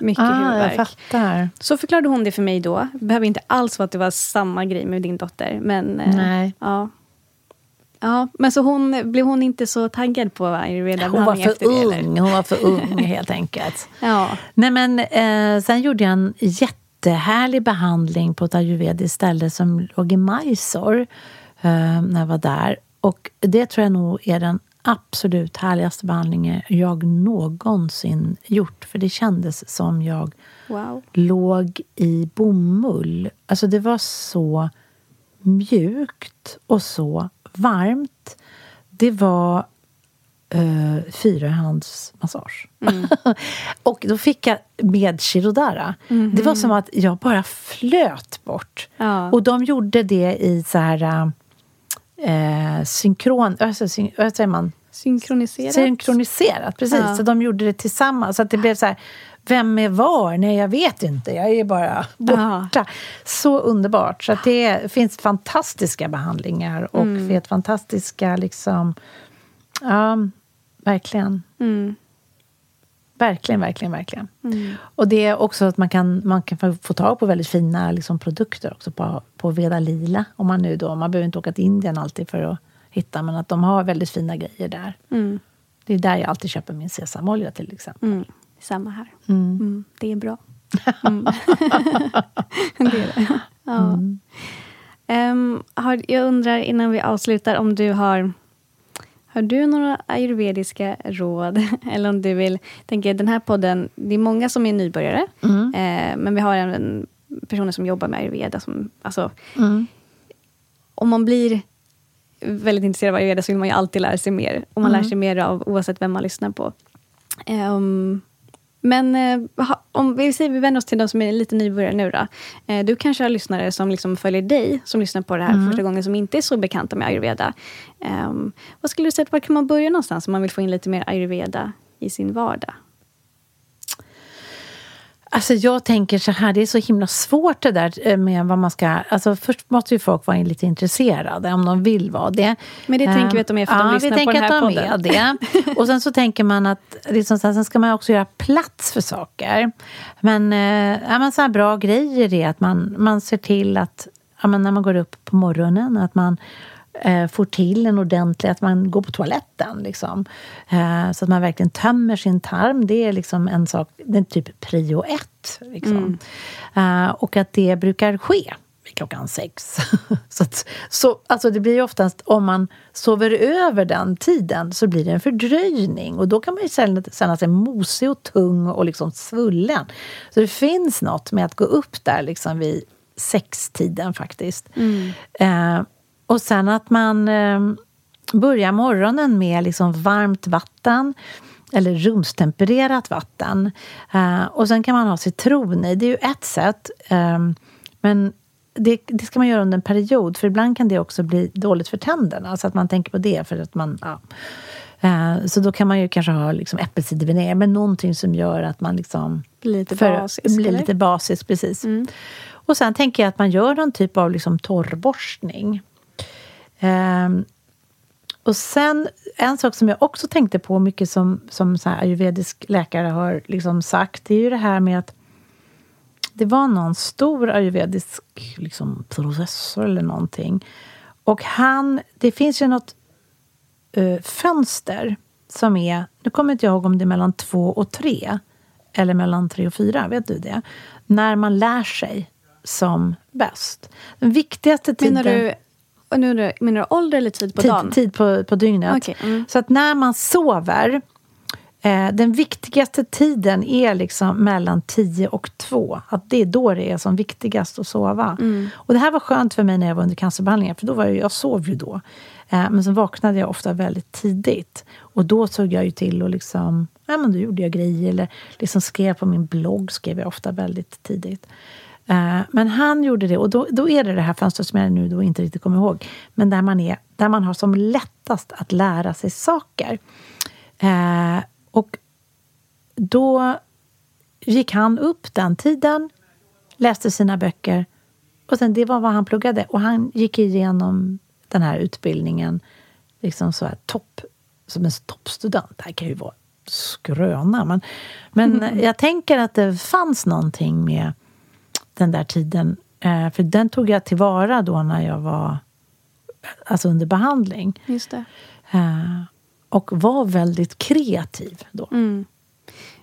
mycket Ah, jag huvudvärk. fattar. Så förklarade hon det för mig då. Behöver inte alls vara att det var samma grej med din dotter. Men, eh, Nej. Ja. Ja, men så hon, blev hon inte så taggad på Hon var för det? Eller? ung. Hon var för ung, helt enkelt. Ja. Nej, men eh, sen gjorde jag en jättehärlig behandling på ett ayurvediskt ställe som låg i Mysore eh, när jag var där. Och det tror jag nog är den absolut härligaste behandlingen jag någonsin gjort. För det kändes som jag Wow. låg i bomull. Alltså det var så mjukt och så varmt. Det var uh, fyrahandsmassage. och då fick jag med Shirodara. Det var som att jag bara flöt bort. Ja. Och de gjorde det i så här uh, synkron... Alltså, syn, vad säger man? Synkroniserat. Synkroniserat, precis. Ja. Så de gjorde det tillsammans. Så att det blev så här, vem är var? Nej, jag vet inte. Jag är bara borta. Så underbart. Så det finns fantastiska behandlingar och Mm. finns fantastiska liksom... Ja, verkligen. Mm. Verkligen, verkligen, verkligen. Mm. Och det är också att man kan, man kan få- få tag på väldigt fina liksom, produkter också på, på Veda Lila. Om man nu då, man behöver inte åka till Indien alltid för att hitta, men att de har väldigt fina grejer där. Mm. Det är där jag alltid köper min sesamolja till exempel. Mm. Samma här. Mm. Det är bra. Mm. det är det. Ja. Ehm, har, jag undrar innan vi avslutar om du har har du några ayurvediska råd? Eller om du vill... tänker Den här podden, det är många som är nybörjare. Eh, men vi har även personer som jobbar med ayurveda. Som, alltså, Om man blir väldigt intresserad av ayurveda så vill man ju alltid lära sig mer. Och man lär sig mer av oavsett vem man lyssnar på. Ehm, men eh, om vi, säger, vi vänder oss till de som är lite nybörjare nu då. Eh, du kanske har lyssnare som liksom följer dig, som lyssnar på det här första gången, som inte är så bekanta med ayurveda. Ehm, vad skulle du säga, var kan man börja någonstans om man vill få in lite mer ayurveda i sin vardag? Alltså jag tänker så här, det är så himla svårt det där eh, med vad man ska... Alltså först måste ju folk vara lite intresserade om de vill vara det. Men det tänker vi att de är för att de ja, lyssnar vi på tänker den här att de podden. är det. Och sen så tänker man att liksom, sen ska man också göra plats för saker. Men, eh, ja, men så här bra grejer är att man, man ser till att ja, men när man går upp på morgonen att man eh, får till en ordentlig, att man går på toaletten. Liksom. Eh, så att man verkligen tömmer sin tarm. Det är liksom en sak, det är typ prio ett. Liksom. Eh, och att det brukar ske vid klockan sex. så att, så, alltså det blir ju oftast, om man sover över den tiden så blir det en fördröjning. Och då kan man ju känna, sig mosig och tung och liksom svullen. Så det finns något med att gå upp där liksom vid sextiden faktiskt. Eh, och sen att man eh, börjar morgonen med liksom varmt vatten eller rumstempererat vatten. Eh, och sen kan man ha citron i. Det är ju ett sätt. Eh, men det, det ska man göra under en period, för ibland kan det också bli dåligt för tänderna. Så att man tänker på det. för att man... Ja. Eh, så då kan man ju kanske ha liksom äppelcidervinäger, men någonting som gör att man liksom... Blir lite för- basisk, Blir lite basisk, precis. Och sen tänker jag att man gör någon typ av liksom torrborstning. Ehm, Och sen, en sak som jag också tänkte på mycket som, som så här ayurvedisk läkare har liksom sagt, det är ju det här med att det var någon stor ayurvedisk liksom, professor eller någonting. Och han, det finns ju något uh, fönster som är, nu kommer inte jag ihåg om det är mellan två och tre eller mellan tre och fyra, vet du det? När man lär sig som bäst. Den viktigaste tiden... Menar du, nu, menar du ålder eller tid på tid, dagen? Tid på, på dygnet. Okay, mm. Så att när man sover eh, den viktigaste tiden är liksom mellan 10 och 2. Att det är då det är som viktigast att sova. Mm. Och det här var skönt för mig när jag var under cancerbehandlingen, för då var jag, jag sov ju då. Eh, men så vaknade jag ofta väldigt tidigt. Och då såg jag ju till att liksom, ja men då gjorde jag grejer. Eller liksom skrev på min blogg, skrev jag ofta väldigt tidigt. Eh, men han gjorde det, och då, då är det det här fönstret som jag nu då inte riktigt kommer ihåg. Men där man, är, där man har som lättast att lära sig saker. Eh, och då gick han upp den tiden, läste sina böcker och sen det var vad han pluggade. Och han gick igenom den här utbildningen liksom så här topp, som en toppstudent. Det här kan ju vara skröna, men, men jag tänker att det fanns någonting med den där tiden. Eh, för den tog jag tillvara då när jag var alltså under behandling. Just det. Eh, och var väldigt kreativ då. Mm.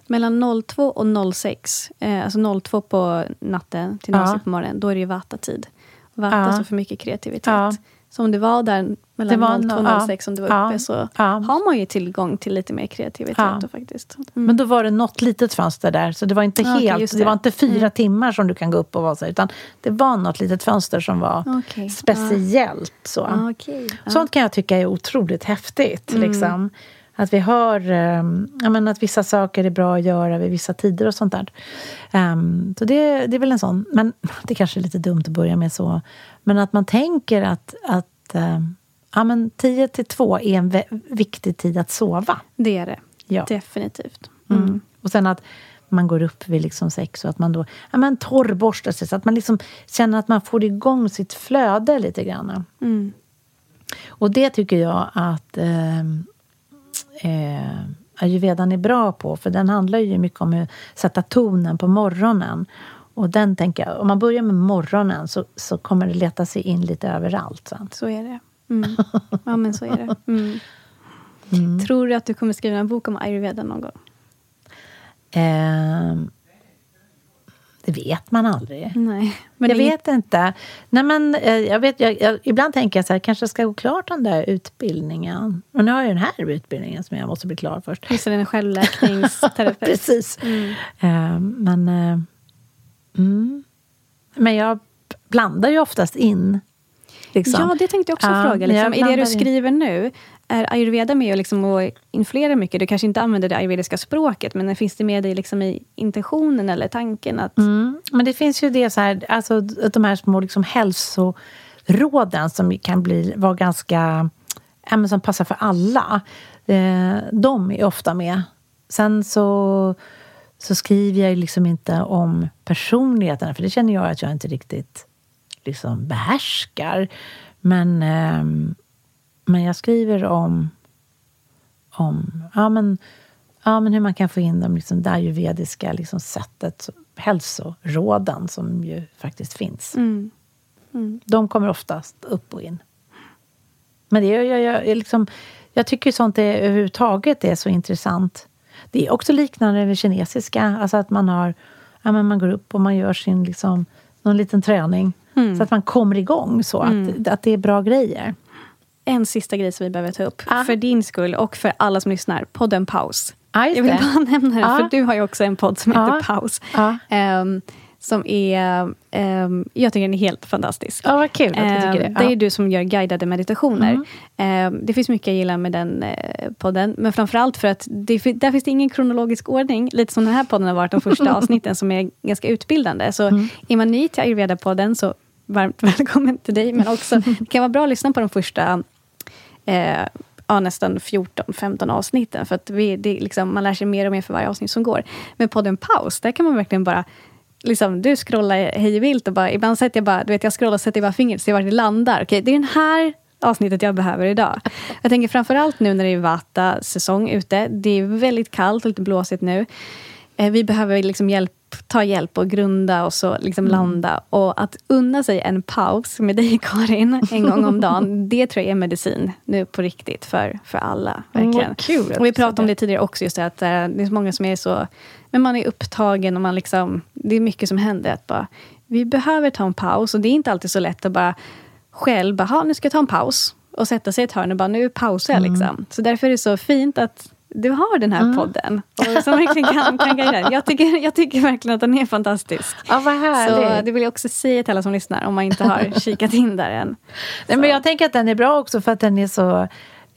Mellan 02 och 06, eh, alltså 02 på natten till 06 Ja. på morgonen, då är det ju vata-tid. Vata Ja. står för mycket kreativitet. Ja. Så om det var där mellan Det var 02 och no- 06 om du var ja. uppe så har man ju tillgång till lite mer kreativitet Ja. då, faktiskt. Mm. Men då var det något litet fönster där, så det var inte helt, just det. det. var inte fyra Mm. timmar som du kan gå upp och vara så, utan det var något litet fönster som var Okej. speciellt. Så. Ja. Sånt kan jag tycka är otroligt häftigt. Mm. Liksom. Att vi har um, ja, men att vissa saker är bra att göra vid vissa tider och sånt där. Ehm, så det, det är väl en sån. Men det kanske är lite dumt att börja med så. Men att man tänker att, att um, ja, men 10 till 2 är en viktig tid att sova. Det är det. Ja. Definitivt. Mm. Mm. Och sen att man går upp vid liksom sex och att man då ja, men torrborstar sig så att man liksom känner att man får igång sitt flöde lite grann. Mm. Och det tycker jag att eh, eh, ayurvedan är bra på. För den handlar ju mycket om att sätta tonen på morgonen. Och den tänker jag, om man börjar med morgonen så, så kommer det leta sig in lite överallt sen. Så är det. Mm. Ja, men så är det. Mm. Tror du att du kommer skriva en bok om ayurveda någon gång? Eh, det vet man aldrig. Nej. Men jag vet inte. Nej, men, eh, jag vet, jag, jag, ibland tänker jag så här, kanske jag ska gå klart den där utbildningen. Och nu har jag den här utbildningen som jag måste bli klar först. Just det, en självläkningsterapeut. Precis. Mm. Eh, men, mm. men jag blandar ju oftast in. Liksom. Ja, det tänkte jag också Ja, fråga. Liksom, I det du skriver nu, är ayurveda med och, liksom, och influerar mycket? Du kanske inte använder det ayurvediska språket, men finns det med dig liksom, i intentionen eller tanken? att Mm. Men det finns ju det så här, alltså de här små liksom hälsoråden som kan bli, vara ganska, men som passar för alla. Eh, de är ofta med. Sen så, så skriver jag ju liksom inte om personligheterna, för det känner jag att jag inte riktigt liksom behärskar. Men, ehm, men jag skriver om, om ja, men, ja, men hur man kan få in de liksom, det ayurvediska liksom, sättet, hälsoråden som ju faktiskt finns. Mm. De kommer oftast upp och in. Men det, jag, jag, jag, liksom, jag tycker sånt är, överhuvudtaget är så intressant. Det är också liknande det kinesiska, alltså att man har ja, men man går upp och man gör sin liksom, någon liten träning. Så att man kommer igång så, att, att det är bra grejer. En sista grej som vi behöver ta upp, Ah. för din skull och för alla som lyssnar. Podden Paus. Just jag vill det. bara nämna den, Ja. för du har ju också en podd som heter Ja. Paus. Ehm, som är, ehm, jag tycker den är helt fantastisk. Ja, vad kul att du tycker det. Ehm, det är ju du som gör guidade meditationer. Mm. Ehm, det finns mycket jag gillar med den eh, podden. Men framförallt för att det, där finns det ingen kronologisk ordning. Lite som den här podden har varit de första avsnitten som är ganska utbildande. Så Mm. är man ny till ayurveda-podden så varmt välkommen till dig. Men också, det kan vara bra att lyssna på de första eh, ja, nästan 14-15 avsnitten. För att vi, det, liksom, man lär sig mer och mer för varje avsnitt som går. Men podden Paus, där kan man verkligen bara Liksom, du scrollar hej vilt och bara, ibland sätter jag bara, du vet jag scrollar och sätter bara fingret, ser vart det landar. Okej, det är den här avsnittet jag behöver idag. Jag tänker framförallt nu när det är Vata-säsong ute. Det är väldigt kallt och lite blåsigt nu. Eh, vi behöver liksom hjälp, ta hjälp och grunda och så liksom mm. landa. Och att unna sig en paus med dig Karin, en gång om dagen, det tror jag är medicin nu på riktigt för, för alla. Verkligen. Mm, kul, och vi pratade om det tidigare också, just det, att eh, det är så många som är så... Men man är upptagen och man liksom, det är mycket som händer. Att bara, vi behöver ta en paus och det är inte alltid så lätt att bara själv, bara, nu ska jag ta en paus och sätta sig i ett hörn och bara, nu pausar jag. Mm. Liksom. Så därför är det så fint att du har den här mm. podden. Och som verkligen kan, kan guida. Jag tycker, jag tycker verkligen att den är fantastisk. Ja, vad härligt. Så det vill jag också säga till alla som lyssnar, om man inte har kikat in där än. Nej, men jag tänker att den är bra också för att den är så...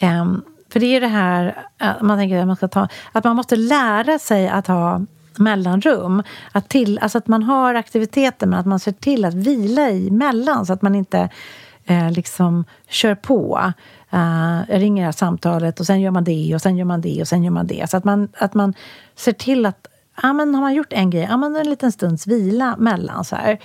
Um, för det är det här, man tänker att man ska ta... Att man måste lära sig att ha mellanrum. Att, till, alltså att man har aktiviteter, men att man ser till att vila i mellan så att man inte eh, liksom kör på. Uh, ringer det här samtalet och sen gör man det och sen gör man det och sen gör man det. Så att man, att man ser till att, ja men har man gjort en grej, ja men en liten stunds vila mellan så här.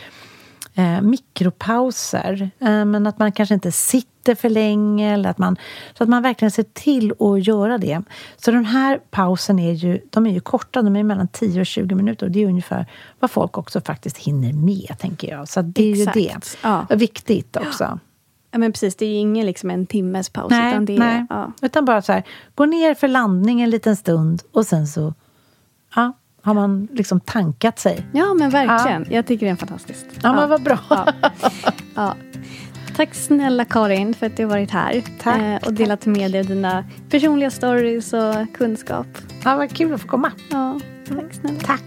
Uh, mikropauser, uh, men att man kanske inte sitter för länge. Eller att man, så att man verkligen ser till att göra det. Så den här pausen är ju, de är ju korta, de är mellan 10 och 20 minuter. Och det är ungefär vad folk också faktiskt hinner med, tänker jag. Så det är Exakt. ju det. Ja. Viktigt också. Ja. Ja, men precis, det är ju ingen liksom en timmes paus. Nej, utan, det är, nej. Ja. utan bara så här, gå ner för landning en liten stund och sen så ja, har man liksom tankat sig. Ja, men verkligen. Ja. Jag tycker det är fantastiskt. Ja, ja. men vad bra. Ja. ja. Tack snälla Karin för att du har varit här Tack. Eh, och delat med dig dina personliga stories och kunskap. Ja, vad kul att få komma. Ja, tack snälla. Tack.